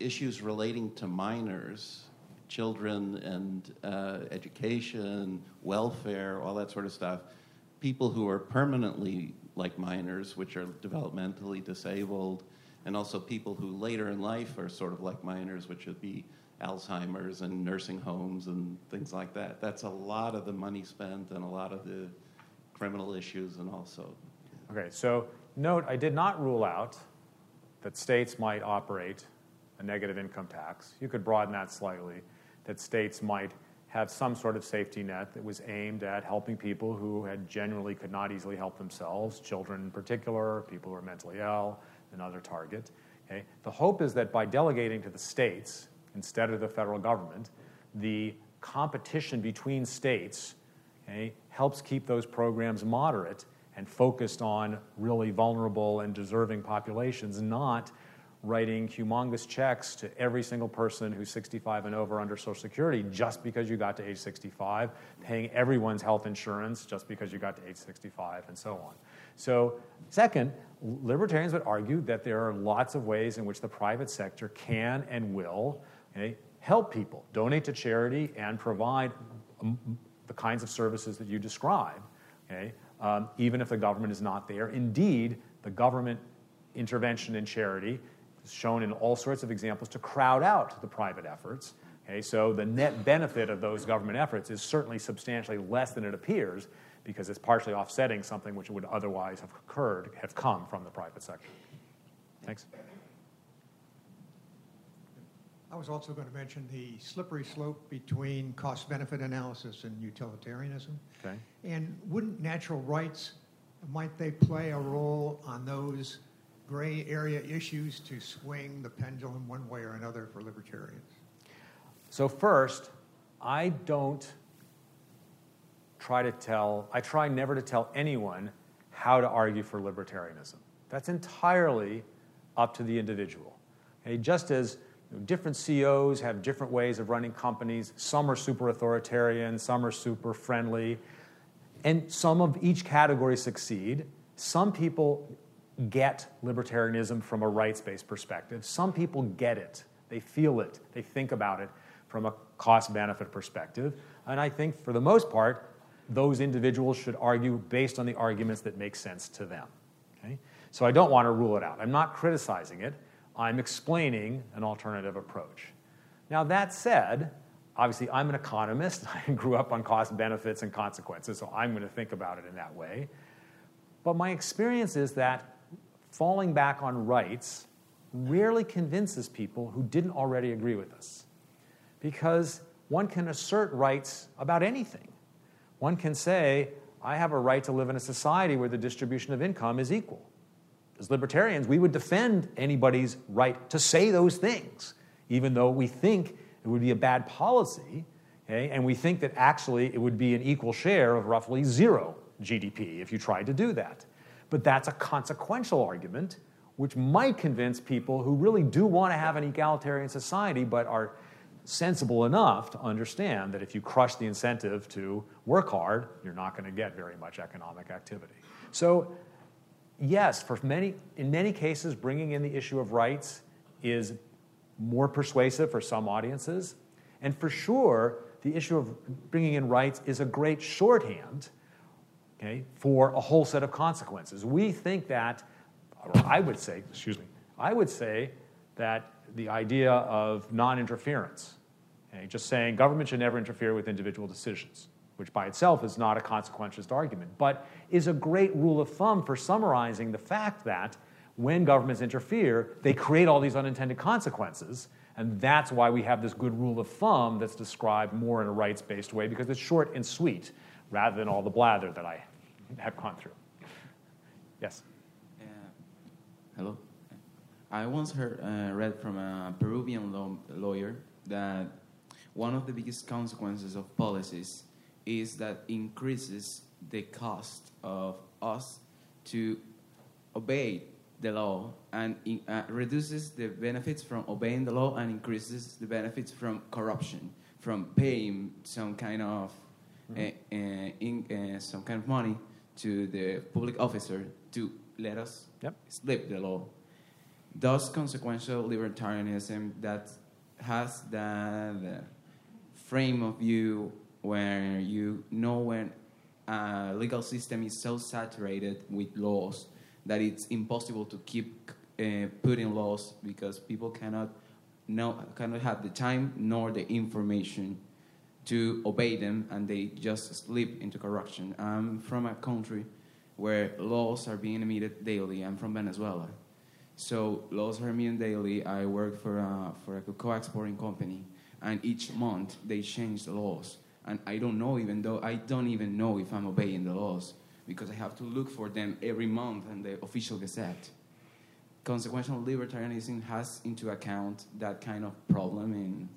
issues relating to minors, children, and uh, education, welfare, all that sort of stuff. People who are permanently like minors, which are developmentally disabled, and also people who later in life are sort of like minors, which would be Alzheimer's and nursing homes and things like that. That's a lot of the money spent and a lot of the criminal issues and also. Okay, so note I did not rule out that states might operate a negative income tax. You could broaden that slightly, that states might have some sort of safety net that was aimed at helping people who had genuinely could not easily help themselves, children in particular, people who are mentally ill, another target. Okay? The hope is that by delegating to the states instead of the federal government, the competition between states okay, helps keep those programs moderate and focused on really vulnerable and deserving populations, not writing humongous checks to every single person who's 65 and over under Social Security just because you got to age 65, paying everyone's health insurance just because you got to age 65, and so on. So, second, libertarians would argue that there are lots of ways in which the private sector can and will okay, help people, donate to charity, and provide um, the kinds of services that you describe, okay, um, even if the government is not there. Indeed, the government intervention in charity shown in all sorts of examples to crowd out the private efforts. Okay, so the net benefit of those government efforts is certainly substantially less than it appears because it's partially offsetting something which would otherwise have occurred, have come from the private sector. Thanks. I was also going to mention the slippery slope between cost benefit analysis and utilitarianism. Okay. And wouldn't natural rights, might they play a role on those gray area issues to swing the pendulum one way or another for libertarians? So, first, I don't try to tell, I try never to tell anyone how to argue for libertarianism. That's entirely up to the individual. Okay? Just as different CEOs have different ways of running companies. Some are super authoritarian, some are super friendly, and some of each category succeed. Some people get libertarianism from a rights based perspective. Some people get it, they feel it, they think about it from a cost benefit perspective. And I think for the most part, those individuals should argue based on the arguments that make sense to them. Okay? So I don't want to rule it out. I'm not criticizing it. I'm explaining an alternative approach. Now, that said, obviously, I'm an economist. I grew up on cost benefits and consequences, so I'm going to think about it in that way. But my experience is that falling back on rights rarely convinces people who didn't already agree with us. Because one can assert rights about anything. One can say, I have a right to live in a society where the distribution of income is equal as libertarians, we would defend anybody's right to say those things, even though we think it would be a bad policy, okay? and we think that actually it would be an equal share of roughly zero GDP if you tried to do that. But that's a consequential argument which might convince people who really do want to have an egalitarian society but are sensible enough to understand that if you crush the incentive to work hard, you're not going to get very much economic activity. So yes, for many, in many cases, bringing in the issue of rights is more persuasive for some audiences. And for sure, the issue of bringing in rights is a great shorthand okay, for a whole set of consequences. We think that, or I would say, excuse me, I would say that the idea of non interference, okay, just saying government should never interfere with individual decisions, which by itself is not a consequentialist argument, but is a great rule of thumb for summarizing the fact that when governments interfere, they create all these unintended consequences. And that's why we have this good rule of thumb that's described more in a rights based way because it's short and sweet rather than all the blather that I have gone through. Yes? Uh, hello? I once heard, uh, read from a Peruvian law, lawyer that one of the biggest consequences of policies is that increases the cost of us to obey the law and uh, reduces the benefits from obeying the law and increases the benefits from corruption, from paying some kind of mm-hmm. uh, in, uh, some kind of money to the public officer to let us Yep. slip the law. Thus, consequential libertarianism that has that frame of view where you know when a legal system is so saturated with laws that it's impossible to keep uh, putting laws because people cannot know, cannot have the time nor the information to obey them and they just slip into corruption. I'm from a country where laws are being emitted daily. I'm from Venezuela. So laws are emitted daily. I work for a, for a cocoa exporting company and each month they change the laws. And I don't know even though I don't even know if I'm obeying the laws because I have to look for them every month in the official gazette. Consequential libertarianism has into account that kind of problem in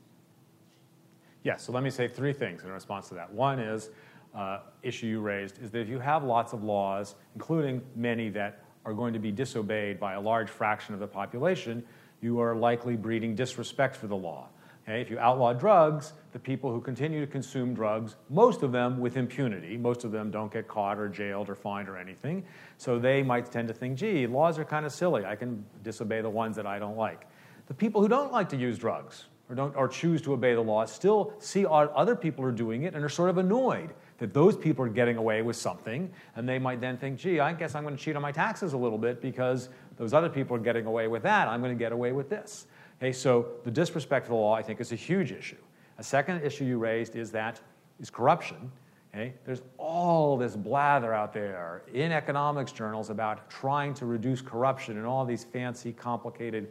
Yes, so let me say three things in response to that. One is, uh, issue you raised, is that if you have lots of laws, including many that are going to be disobeyed by a large fraction of the population, you are likely breeding disrespect for the law. Okay? If you outlaw drugs, the people who continue to consume drugs, most of them with impunity, most of them don't get caught or jailed or fined or anything, so they might tend to think, gee, laws are kind of silly. I can disobey the ones that I don't like. The people who don't like to use drugs, or, don't, or choose to obey the law still see other people are doing it and are sort of annoyed that those people are getting away with something. And they might then think, gee, I guess I'm going to cheat on my taxes a little bit because those other people are getting away with that. I'm going to get away with this. Okay, so the disrespect for the law, I think, is a huge issue. A second issue you raised is that is corruption. Okay? There's all this blather out there in economics journals about trying to reduce corruption and all these fancy, complicated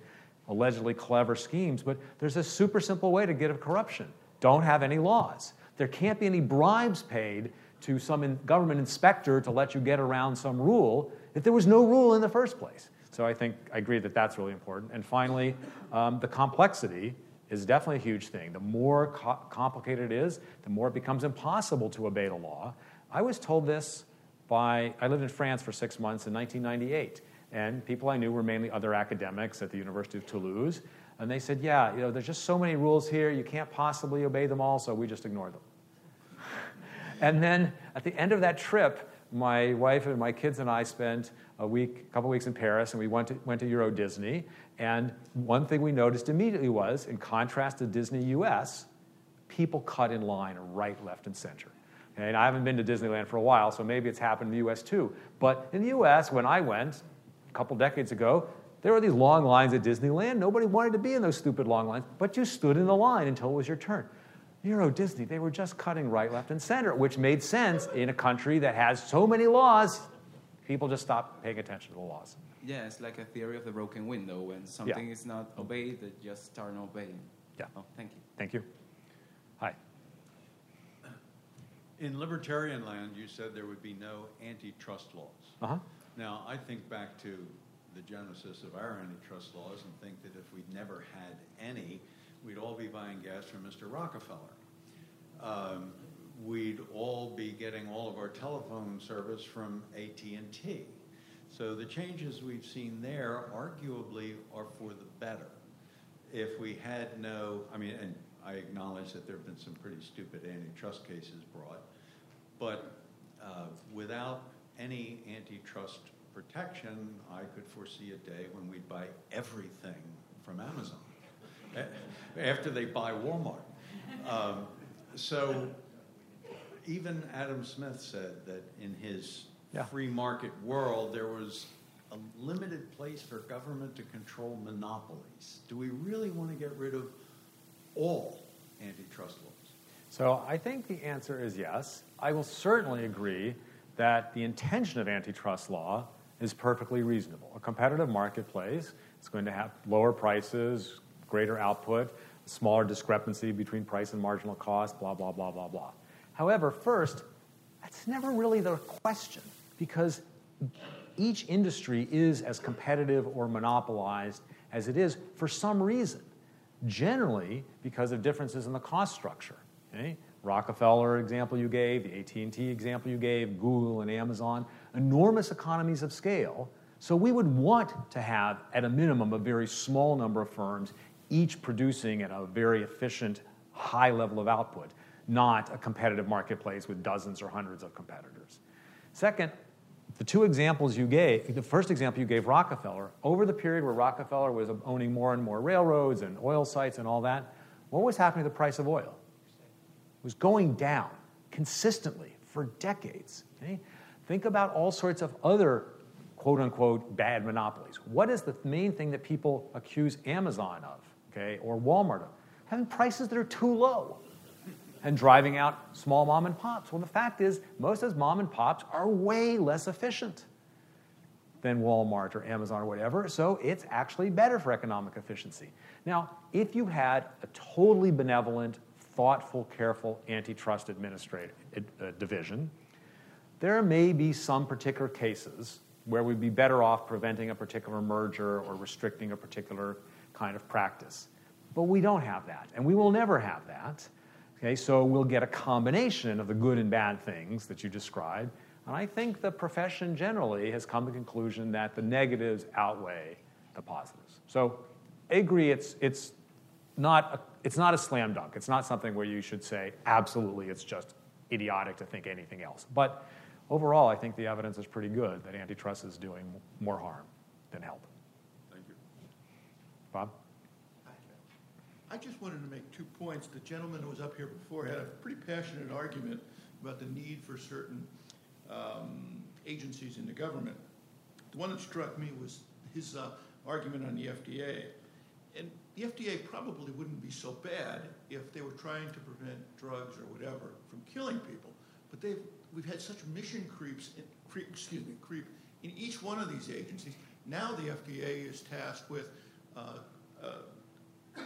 allegedly clever schemes, but there's a super simple way to get at corruption. Don't have any laws. There can't be any bribes paid to some in government inspector to let you get around some rule if there was no rule in the first place. So I think I agree that that's really important. And finally, um, the complexity is definitely a huge thing. The more co- complicated it is, the more it becomes impossible to obey the law. I was told this by, I lived in France for six months in 1998. And people I knew were mainly other academics at the University of Toulouse. And they said, yeah, you know, there's just so many rules here, you can't possibly obey them all, so we just ignore them. and then at the end of that trip, my wife and my kids and I spent a week, a couple weeks in Paris, and we went to, went to Euro Disney. And one thing we noticed immediately was, in contrast to Disney US, people cut in line right, left, and center. And I haven't been to Disneyland for a while, so maybe it's happened in the US too. But in the US, when I went, a couple decades ago, there were these long lines at Disneyland. Nobody wanted to be in those stupid long lines, but you stood in the line until it was your turn. Euro Disney, they were just cutting right, left, and center, which made sense in a country that has so many laws. People just stop paying attention to the laws. Yeah, it's like a theory of the broken window. When something yeah. is not obeyed, they just start not obeying. Yeah. Oh, thank you. Thank you. Hi. In libertarian land, you said there would be no antitrust laws. Uh-huh. Now, I think back to the genesis of our antitrust laws and think that if we'd never had any, we'd all be buying gas from Mr. Rockefeller. Um, we'd all be getting all of our telephone service from AT&T. So the changes we've seen there arguably are for the better. If we had no, I mean, and I acknowledge that there have been some pretty stupid antitrust cases brought, but uh, without any antitrust protection, I could foresee a day when we'd buy everything from Amazon after they buy Walmart. Um, so even Adam Smith said that in his yeah. free market world, there was a limited place for government to control monopolies. Do we really want to get rid of all antitrust laws? So I think the answer is yes. I will certainly agree that the intention of antitrust law is perfectly reasonable. A competitive marketplace is going to have lower prices, greater output, smaller discrepancy between price and marginal cost, blah, blah, blah, blah, blah. However, first, that's never really the question because each industry is as competitive or monopolized as it is for some reason, generally because of differences in the cost structure. Okay? Rockefeller example you gave, the AT&T example you gave, Google and Amazon, enormous economies of scale. So we would want to have, at a minimum, a very small number of firms, each producing at a very efficient, high level of output, not a competitive marketplace with dozens or hundreds of competitors. Second, the two examples you gave, the first example you gave, Rockefeller, over the period where Rockefeller was owning more and more railroads and oil sites and all that, what was happening to the price of oil? Was going down consistently for decades. Okay? Think about all sorts of other quote unquote bad monopolies. What is the main thing that people accuse Amazon of, okay, or Walmart of? Having prices that are too low and driving out small mom and pops. Well, the fact is, most of those mom and pops are way less efficient than Walmart or Amazon or whatever, so it's actually better for economic efficiency. Now, if you had a totally benevolent, thoughtful, careful antitrust administrative uh, division, there may be some particular cases where we'd be better off preventing a particular merger or restricting a particular kind of practice. But we don't have that, and we will never have that. Okay, so we'll get a combination of the good and bad things that you described. And I think the profession generally has come to the conclusion that the negatives outweigh the positives. So I agree it's, it's, not a, it's not a slam dunk. It's not something where you should say, absolutely, it's just idiotic to think anything else. But overall, I think the evidence is pretty good that antitrust is doing more harm than help. Thank you. Bob? I just wanted to make two points. The gentleman who was up here before had a pretty passionate argument about the need for certain um, agencies in the government. The one that struck me was his uh, argument on the FDA. And the FDA probably wouldn't be so bad if they were trying to prevent drugs or whatever from killing people. But they've, we've had such mission creeps, in, creep, excuse me, creep in each one of these agencies. Now the FDA is tasked with uh, uh, uh,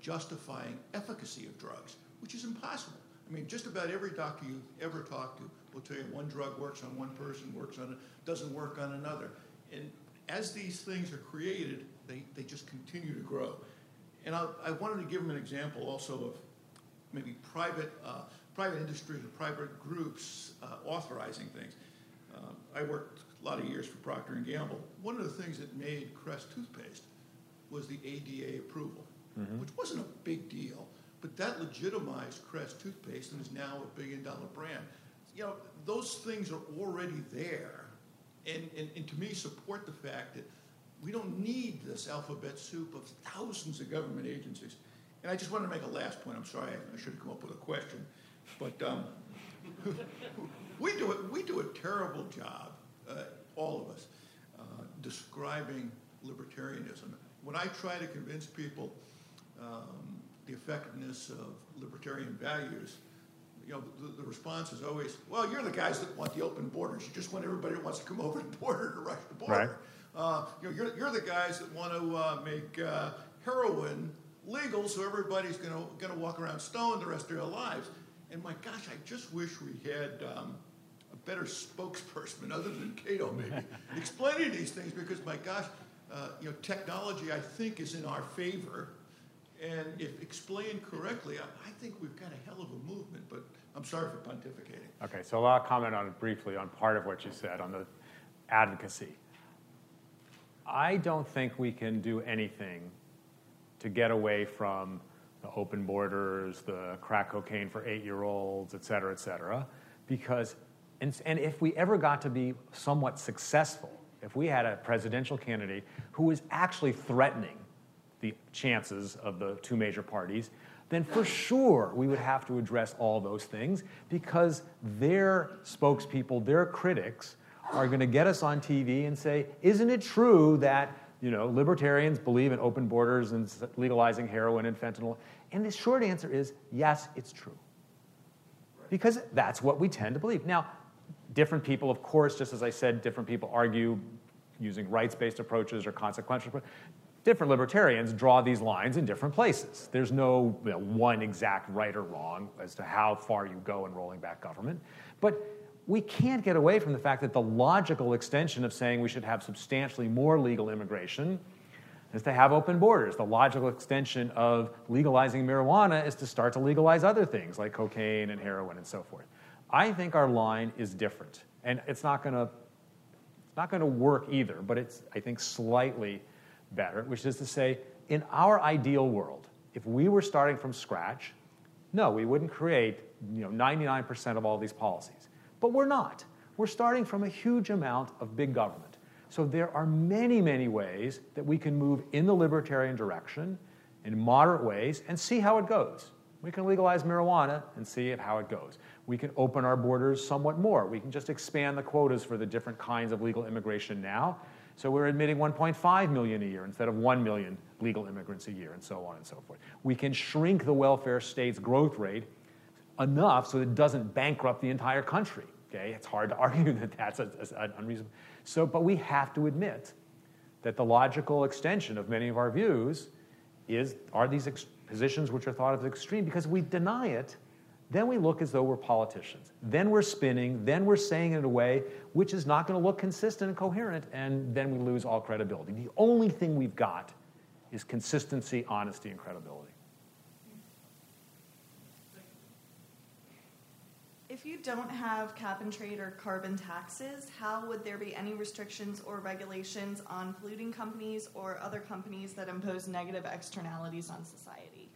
justifying efficacy of drugs, which is impossible. I mean, just about every doctor you ever talk to will tell you one drug works on one person, works on doesn't work on another. And as these things are created, they, they just continue to grow. And I, I wanted to give them an example also of maybe private uh, private industry or private groups uh, authorizing things. Uh, I worked a lot of years for Procter and Gamble. One of the things that made Crest toothpaste was the ADA approval, mm-hmm. which wasn't a big deal, but that legitimized Crest toothpaste and is now a billion dollar brand. You know, those things are already there, and, and, and to me support the fact that we don't need this alphabet soup of thousands of government agencies. And I just wanted to make a last point. I'm sorry, I, should have come up with a question, but um, we do it. We do a terrible job, uh, all of us, uh, describing libertarianism when I try to convince people um, the effectiveness of libertarian values, you know, the, the, response is always, well, you're the guys that want the open borders. You just want everybody that wants to come over the border to rush the border. Right. Uh, you know, you're, you're the guys that want to uh, make uh, heroin legal so everybody's going to walk around stoned the rest of their lives. And my gosh, I just wish we had um, a better spokesperson other than Cato, maybe, explaining these things because, my gosh, uh, you know, technology, I think, is in our favor. And if explained correctly, I, I, think we've got a hell of a movement, but I'm sorry for pontificating. Okay, so I'll comment on it briefly on part of what you said on the advocacy. I don't think we can do anything to get away from the open borders, the crack cocaine for eight year olds, et cetera, et cetera, because, and, and if we ever got to be somewhat successful if we had a presidential candidate who was actually threatening the chances of the two major parties, then for sure we would have to address all those things because their spokespeople, their critics, are going to get us on TV and say, isn't it true that you know, libertarians believe in open borders and legalizing heroin and fentanyl? And the short answer is yes, it's true. Because that's what we tend to believe. Now, different people, of course, just as I said, different people argue using rights based approaches or consequential. Different libertarians draw these lines in different places. There's no you know, one exact right or wrong as to how far you go in rolling back government. But we can't get away from the fact that the logical extension of saying we should have substantially more legal immigration is to have open borders. The logical extension of legalizing marijuana is to start to legalize other things like cocaine and heroin and so forth. I think our line is different, and it's not going to it's not going to work either, but it's I think slightly better, which is to say, in our ideal world, if we were starting from scratch, no, we wouldn't create you know 99% of all these policies. But we're not. we're starting from a huge amount of big government. So there are many, many ways that we can move in the libertarian direction in moderate ways and see how it goes. We can legalize marijuana and see how it goes. We can open our borders somewhat more. We can just expand the quotas for the different kinds of legal immigration now. So we're admitting 1.5 million a year instead of 1 million legal immigrants a year, and so on and so forth. We can shrink the welfare state's growth rate enough so it doesn't bankrupt the entire country. Okay, it's hard to argue that that's a, a, an unreasonable. So, but we have to admit that the logical extension of many of our views is are these ex- positions which are thought of as extreme because we deny it then we look as though we're politicians. Then we're spinning, then we're saying it in a way which is not going to look consistent and coherent, and then we lose all credibility. The only thing we've got is consistency, honesty, and credibility. If you don't have cap and trade or carbon taxes, how would there be any restrictions or regulations on polluting companies or other companies that impose negative externalities on society?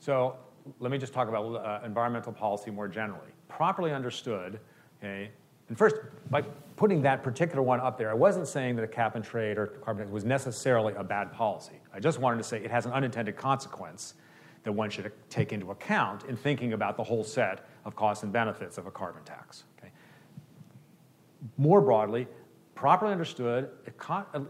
So let me just talk about uh, environmental policy more generally. Properly understood, okay, and first, by putting that particular one up there, I wasn't saying that a cap and trade or carbon tax was necessarily a bad policy. I just wanted to say it has an unintended consequence that one should take into account in thinking about the whole set of costs and benefits of a carbon tax. Okay? More broadly, properly understood,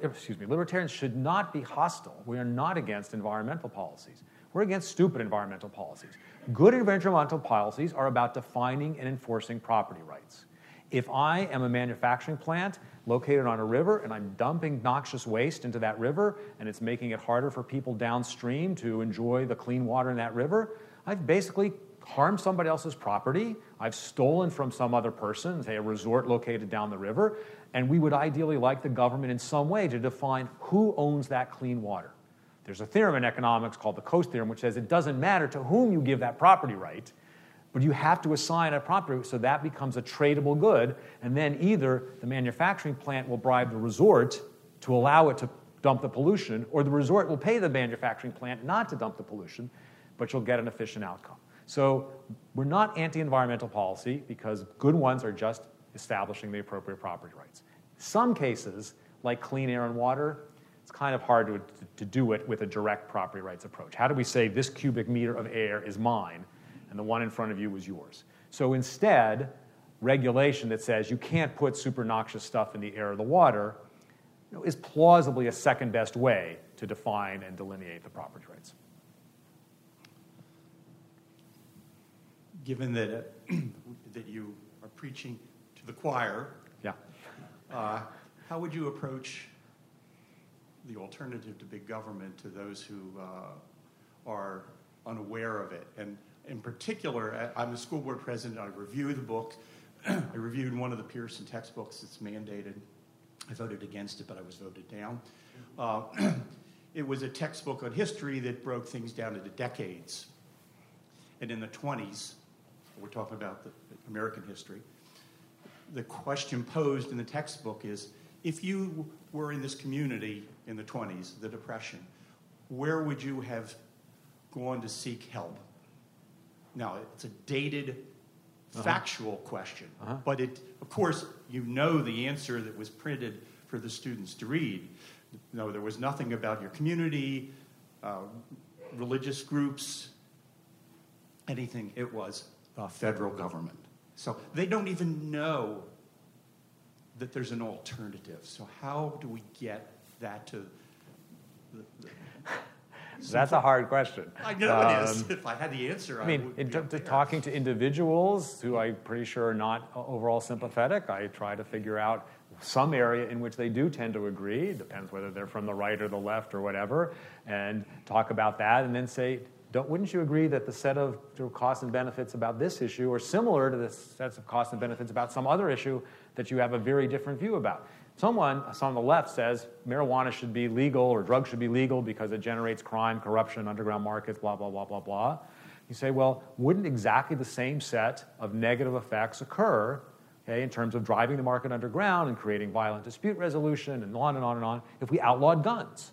excuse me, libertarians should not be hostile. We are not against environmental policies. We're against stupid environmental policies. Good environmental policies are about defining and enforcing property rights. If I am a manufacturing plant located on a river and I'm dumping noxious waste into that river and it's making it harder for people downstream to enjoy the clean water in that river, I've basically harmed somebody else's property. I've stolen from some other person, say a resort located down the river, and we would ideally like the government in some way to define who owns that clean water. There's a theorem in economics called the Coase theorem, which says it doesn't matter to whom you give that property right, but you have to assign a property so that becomes a tradable good, and then either the manufacturing plant will bribe the resort to allow it to dump the pollution, or the resort will pay the manufacturing plant not to dump the pollution, but you'll get an efficient outcome. So we're not anti environmental policy because good ones are just establishing the appropriate property rights. Some cases, like clean air and water, it's kind of hard to, to do it with a direct property rights approach. How do we say this cubic meter of air is mine and the one in front of you was yours? So instead, regulation that says you can't put super noxious stuff in the air or the water you know, is plausibly a second best way to define and delineate the property rights. Given that, uh, that you are preaching to the choir, yeah. Uh, how would you approach the alternative to big government to those who uh, are unaware of it. And in particular, I'm a school board president. I review the book. I reviewed one of the Pearson textbooks that's mandated. I voted against it, but I was voted down. Uh, it was a textbook on history that broke things down into decades. And in the 20s, we're talking about the American history, the question posed in the textbook is if you were in this community in the 20s, the Depression, where would you have gone to seek help? Now, it's a dated, uh-huh. factual question, uh-huh. but it, of course, you know the answer that was printed for the students to read. No, there was nothing about your community, uh, religious groups, anything. It was the federal government. So they don't even know that there's an alternative. So how do we get that to the, the that's a hard question. I know um, it is. Um, if I had the answer, I mean, in t- talking to individuals who I'm pretty sure are not overall sympathetic, I try to figure out some area in which they do tend to agree. It depends whether they're from the right or the left or whatever, and talk about that, and then say, don't, wouldn't you agree that the set of costs and benefits about this issue are similar to the sets of costs and benefits about some other issue that you have a very different view about? Someone, on the left, says marijuana should be legal or drugs should be legal because it generates crime, corruption, underground markets, blah, blah, blah, blah, blah. You say, well, wouldn't exactly the same set of negative effects occur okay, in terms of driving the market underground and creating violent dispute resolution and on and on and on if we outlawed guns?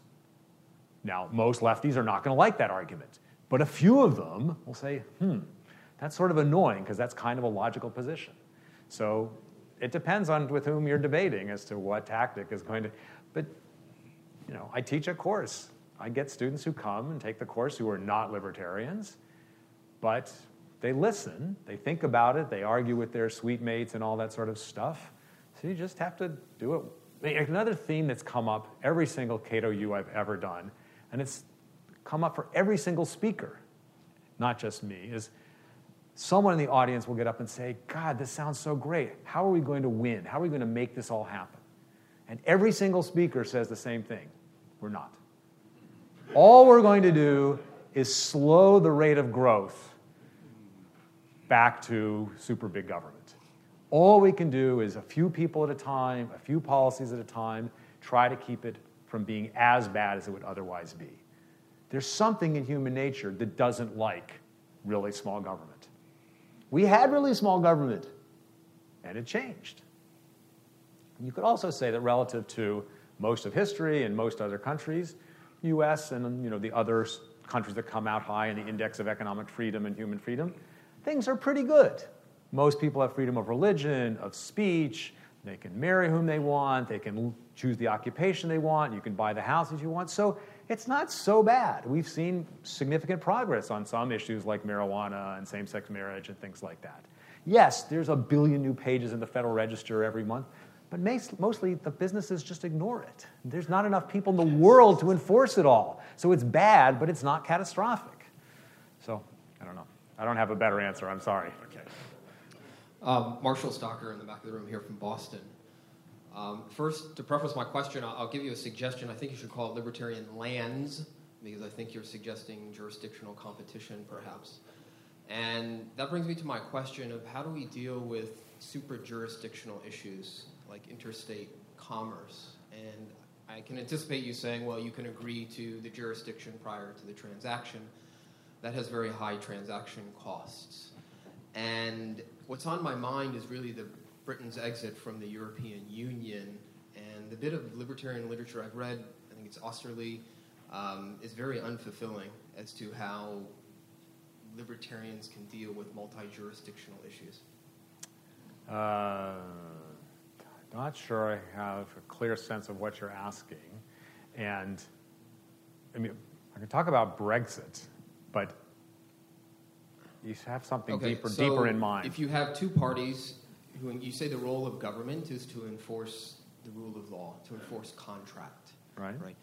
Now, most lefties are not going to like that argument. But a few of them will say, hmm, that's sort of annoying because that's kind of a logical position. So it depends on with whom you're debating as to what tactic is going to. But you know, I teach a course. I get students who come and take the course who are not libertarians, but they listen, they think about it, they argue with their suite mates and all that sort of stuff. So you just have to do it. Another theme that's come up every single Cato U I've ever done, and it's come up for every single speaker, not just me, is someone in the audience will get up and say, God, this sounds so great. How are we going to win? How are we going to make this all happen? And every single speaker says the same thing we're not. All we're going to do is slow the rate of growth back to super big government. All we can do is a few people at a time, a few policies at a time, try to keep it from being as bad as it would otherwise be. There's something in human nature that doesn't like really small government. We had really small government, and it changed. You could also say that relative to most of history and most other countries, US and you know, the other countries that come out high in the index of economic freedom and human freedom, things are pretty good. Most people have freedom of religion, of speech, they can marry whom they want, they can choose the occupation they want, you can buy the houses you want. So it's not so bad. We've seen significant progress on some issues like marijuana and same sex marriage and things like that. Yes, there's a billion new pages in the Federal Register every month, but mostly the businesses just ignore it. There's not enough people in the world to enforce it all. So it's bad, but it's not catastrophic. So I don't know. I don't have a better answer. I'm sorry. Okay. Um, Marshall Stalker in the back of the room here from Boston. Um, first, to preface my question, I'll, I'll give you a suggestion. I think you should call it libertarian lands because I think you're suggesting jurisdictional competition, perhaps. And that brings me to my question of how do we deal with super jurisdictional issues like interstate commerce? And I can anticipate you saying, well, you can agree to the jurisdiction prior to the transaction. That has very high transaction costs. And what's on my mind is really the Britain's exit from the European Union. And the bit of libertarian literature I've read, I think it's Austerly, um, is very unfulfilling as to how libertarians can deal with multi jurisdictional issues. Uh, not sure I have a clear sense of what you're asking. And I mean, I can talk about Brexit, but you have something Okay, deeper, so deeper in mind. If you have two parties who you say the role of government is to enforce the rule of law, to enforce contract. Right. Right.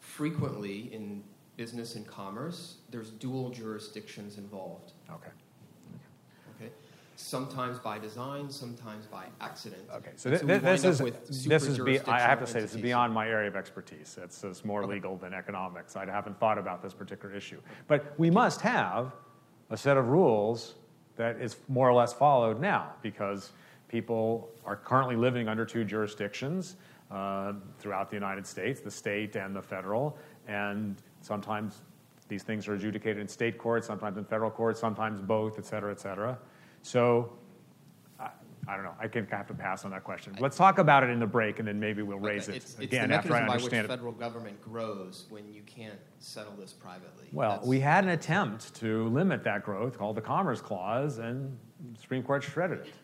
Frequently in business and commerce, there's dual jurisdictions involved. Okay. Okay. Sometimes by design, sometimes by accident. Okay, so, thi- we thi- this is this is be, I have to say this is beyond my area of expertise. It's, it's more legal than economics. I haven't thought about this particular issue, but we must have a set of rules that is more or less followed now because people are currently living under two jurisdictions uh, throughout the United States, the state and the federal, and sometimes these things are adjudicated in state courts, sometimes in federal courts, sometimes both, et cetera, et cetera. So I, I don't know. I can have to pass on that question. Let's talk about it in the break, and then maybe we'll raise Okay, it It's, it's again the after I mechanism by which understand it. federal government grows when you can't settle this privately. Well, That's- we had an attempt to limit that growth called the Commerce Clause, and the Supreme Court shredded it.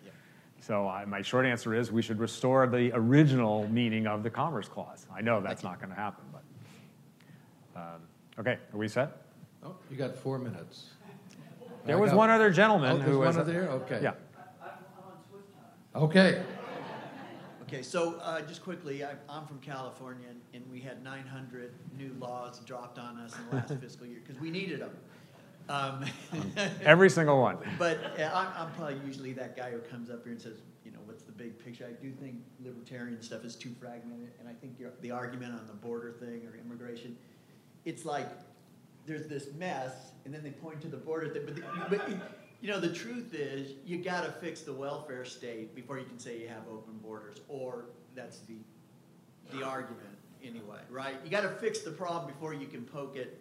So I, my short answer is we should restore the original meaning of the Commerce Clause. I know that's not going to happen, but um, okay, are we set? Oh, you got four minutes. There I was got- one other gentleman Oh, who was one other there? Okay. Yeah. Okay. Okay, so uh, just quickly, I, I'm from California, and, and we had 900 new laws dropped on us in the last fiscal year because we needed them. Um, Every single one. But uh, I'm, I'm probably usually that guy who comes up here and says, you know, what's the big picture? I do think libertarian stuff is too fragmented, and I think the argument on the border thing or immigration, it's like there's this mess, and then they point to the border thing. But, the, but you know, the truth is, you got to fix the welfare state before you can say you have open borders, or that's the the argument anyway, right? You got to fix the problem before you can poke it.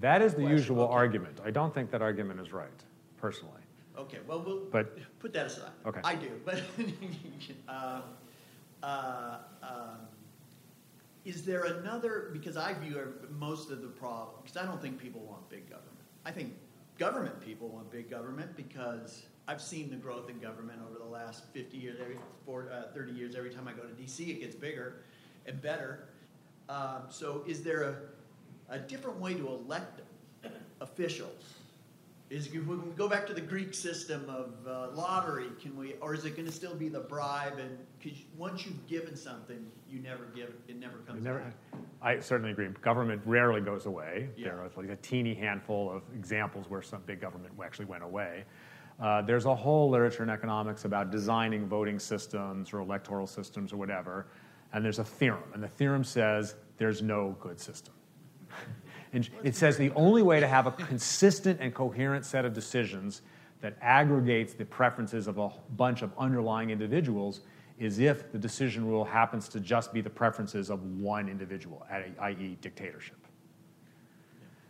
That is the usual okay. argument. I don't think that argument is right, personally. Okay, well, we'll But- put that aside. Okay. I do, but uh, uh, um, is there another? Because I view most of the problem because I don't think people want big government. I think government people want big government because I've seen the growth in government over the last 50 years, every four, uh, 30 years. Every time I go to DC, it gets bigger and better. Um, so, is there a, a different way to elect officials? Is if we go back to the Greek system of uh, lottery, can we, or is it going to still be the bribe? And because once you've given something, you never give it never comes Never, back. I certainly agree. Government rarely goes away. Yeah. There are like a teeny handful of examples where some big government actually went away. Uh, there's a whole literature in economics about designing voting systems or electoral systems or whatever, and there's a theorem, and the theorem says there's no good system. And it says the only way to have a consistent and coherent set of decisions that aggregates the preferences of a bunch of underlying individuals is if the decision rule happens to just be the preferences of one individual, i.e., dictatorship.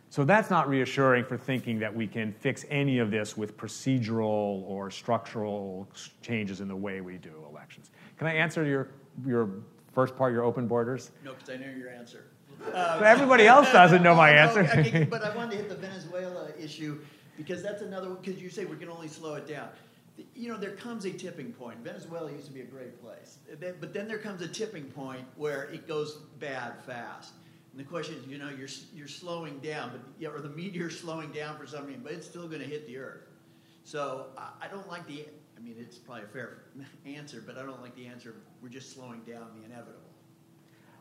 So that's not reassuring for thinking that we can fix any of this with procedural or structural changes in the way we do elections. Can I answer your, your first part, your open borders? No, because I know your answer. But everybody else doesn't know my answer. okay, but I wanted to hit the Venezuela issue because that's another one. Because you say we can only slow it down. You know, there comes a tipping point. Venezuela used to be a great place, but then there comes a tipping point where it goes bad fast. And the question is, you know, you're you're slowing down, but yeah, or the meteor's slowing down for some reason, but it's still going to hit the Earth. So I don't like the. I mean, it's probably a fair answer, but I don't like the answer. We're just slowing down the inevitable.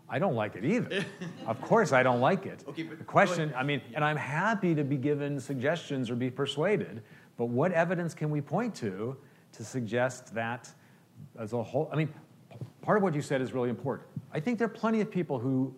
I don't like it either. of course, I don't like it. Okay, but the question, I mean, and I'm happy to be given suggestions or be persuaded, but what evidence can we point to to suggest that as a whole? I mean, part of what you said is really important. I think there are plenty of people who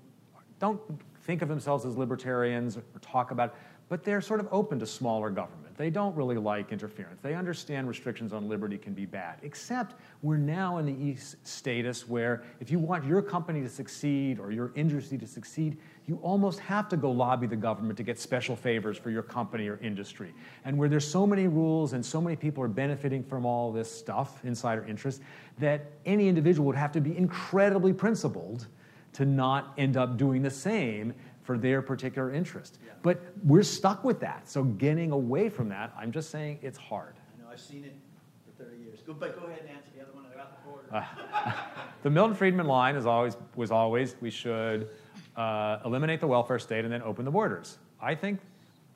don't think of themselves as libertarians or talk about, it, but they're sort of open to smaller government. They don't really like interference. They understand restrictions on liberty can be bad, except we're now in the East status where if you want your company to succeed or your industry to succeed, you almost have to go lobby the government to get special favors for your company or industry. And where there's so many rules and so many people are benefiting from all this stuff, insider interest, that any individual would have to be incredibly principled to not end up doing the same for their particular interest. Yeah. But we're stuck with that. So getting away from that, I'm just saying it's hard. I know I've seen it for 30 years. Go, but go ahead and answer the other one about the border. Uh, the Milton Friedman line is always, was always we should uh, eliminate the welfare state and then open the borders. I think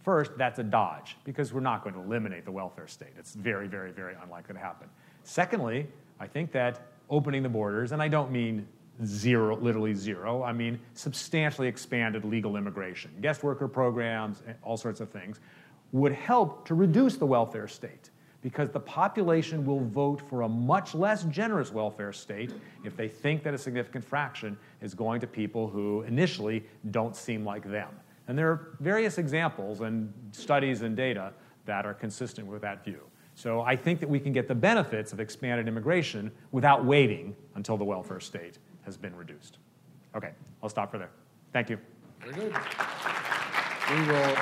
first that's a dodge because we're not going to eliminate the welfare state. It's very, very, very unlikely to happen. Secondly, I think that opening the borders, and I don't mean zero, literally zero. I mean, substantially expanded legal immigration, guest worker programs, all sorts of things, would help to reduce the welfare state because the population will vote for a much less generous welfare state if they think that a significant fraction is going to people who initially don't seem like them. And there are various examples and studies and data that are consistent with that view. So I think that we can get the benefits of expanded immigration without waiting until the welfare state has been reduced. Okay, I'll stop for there. Thank you. Very good. We will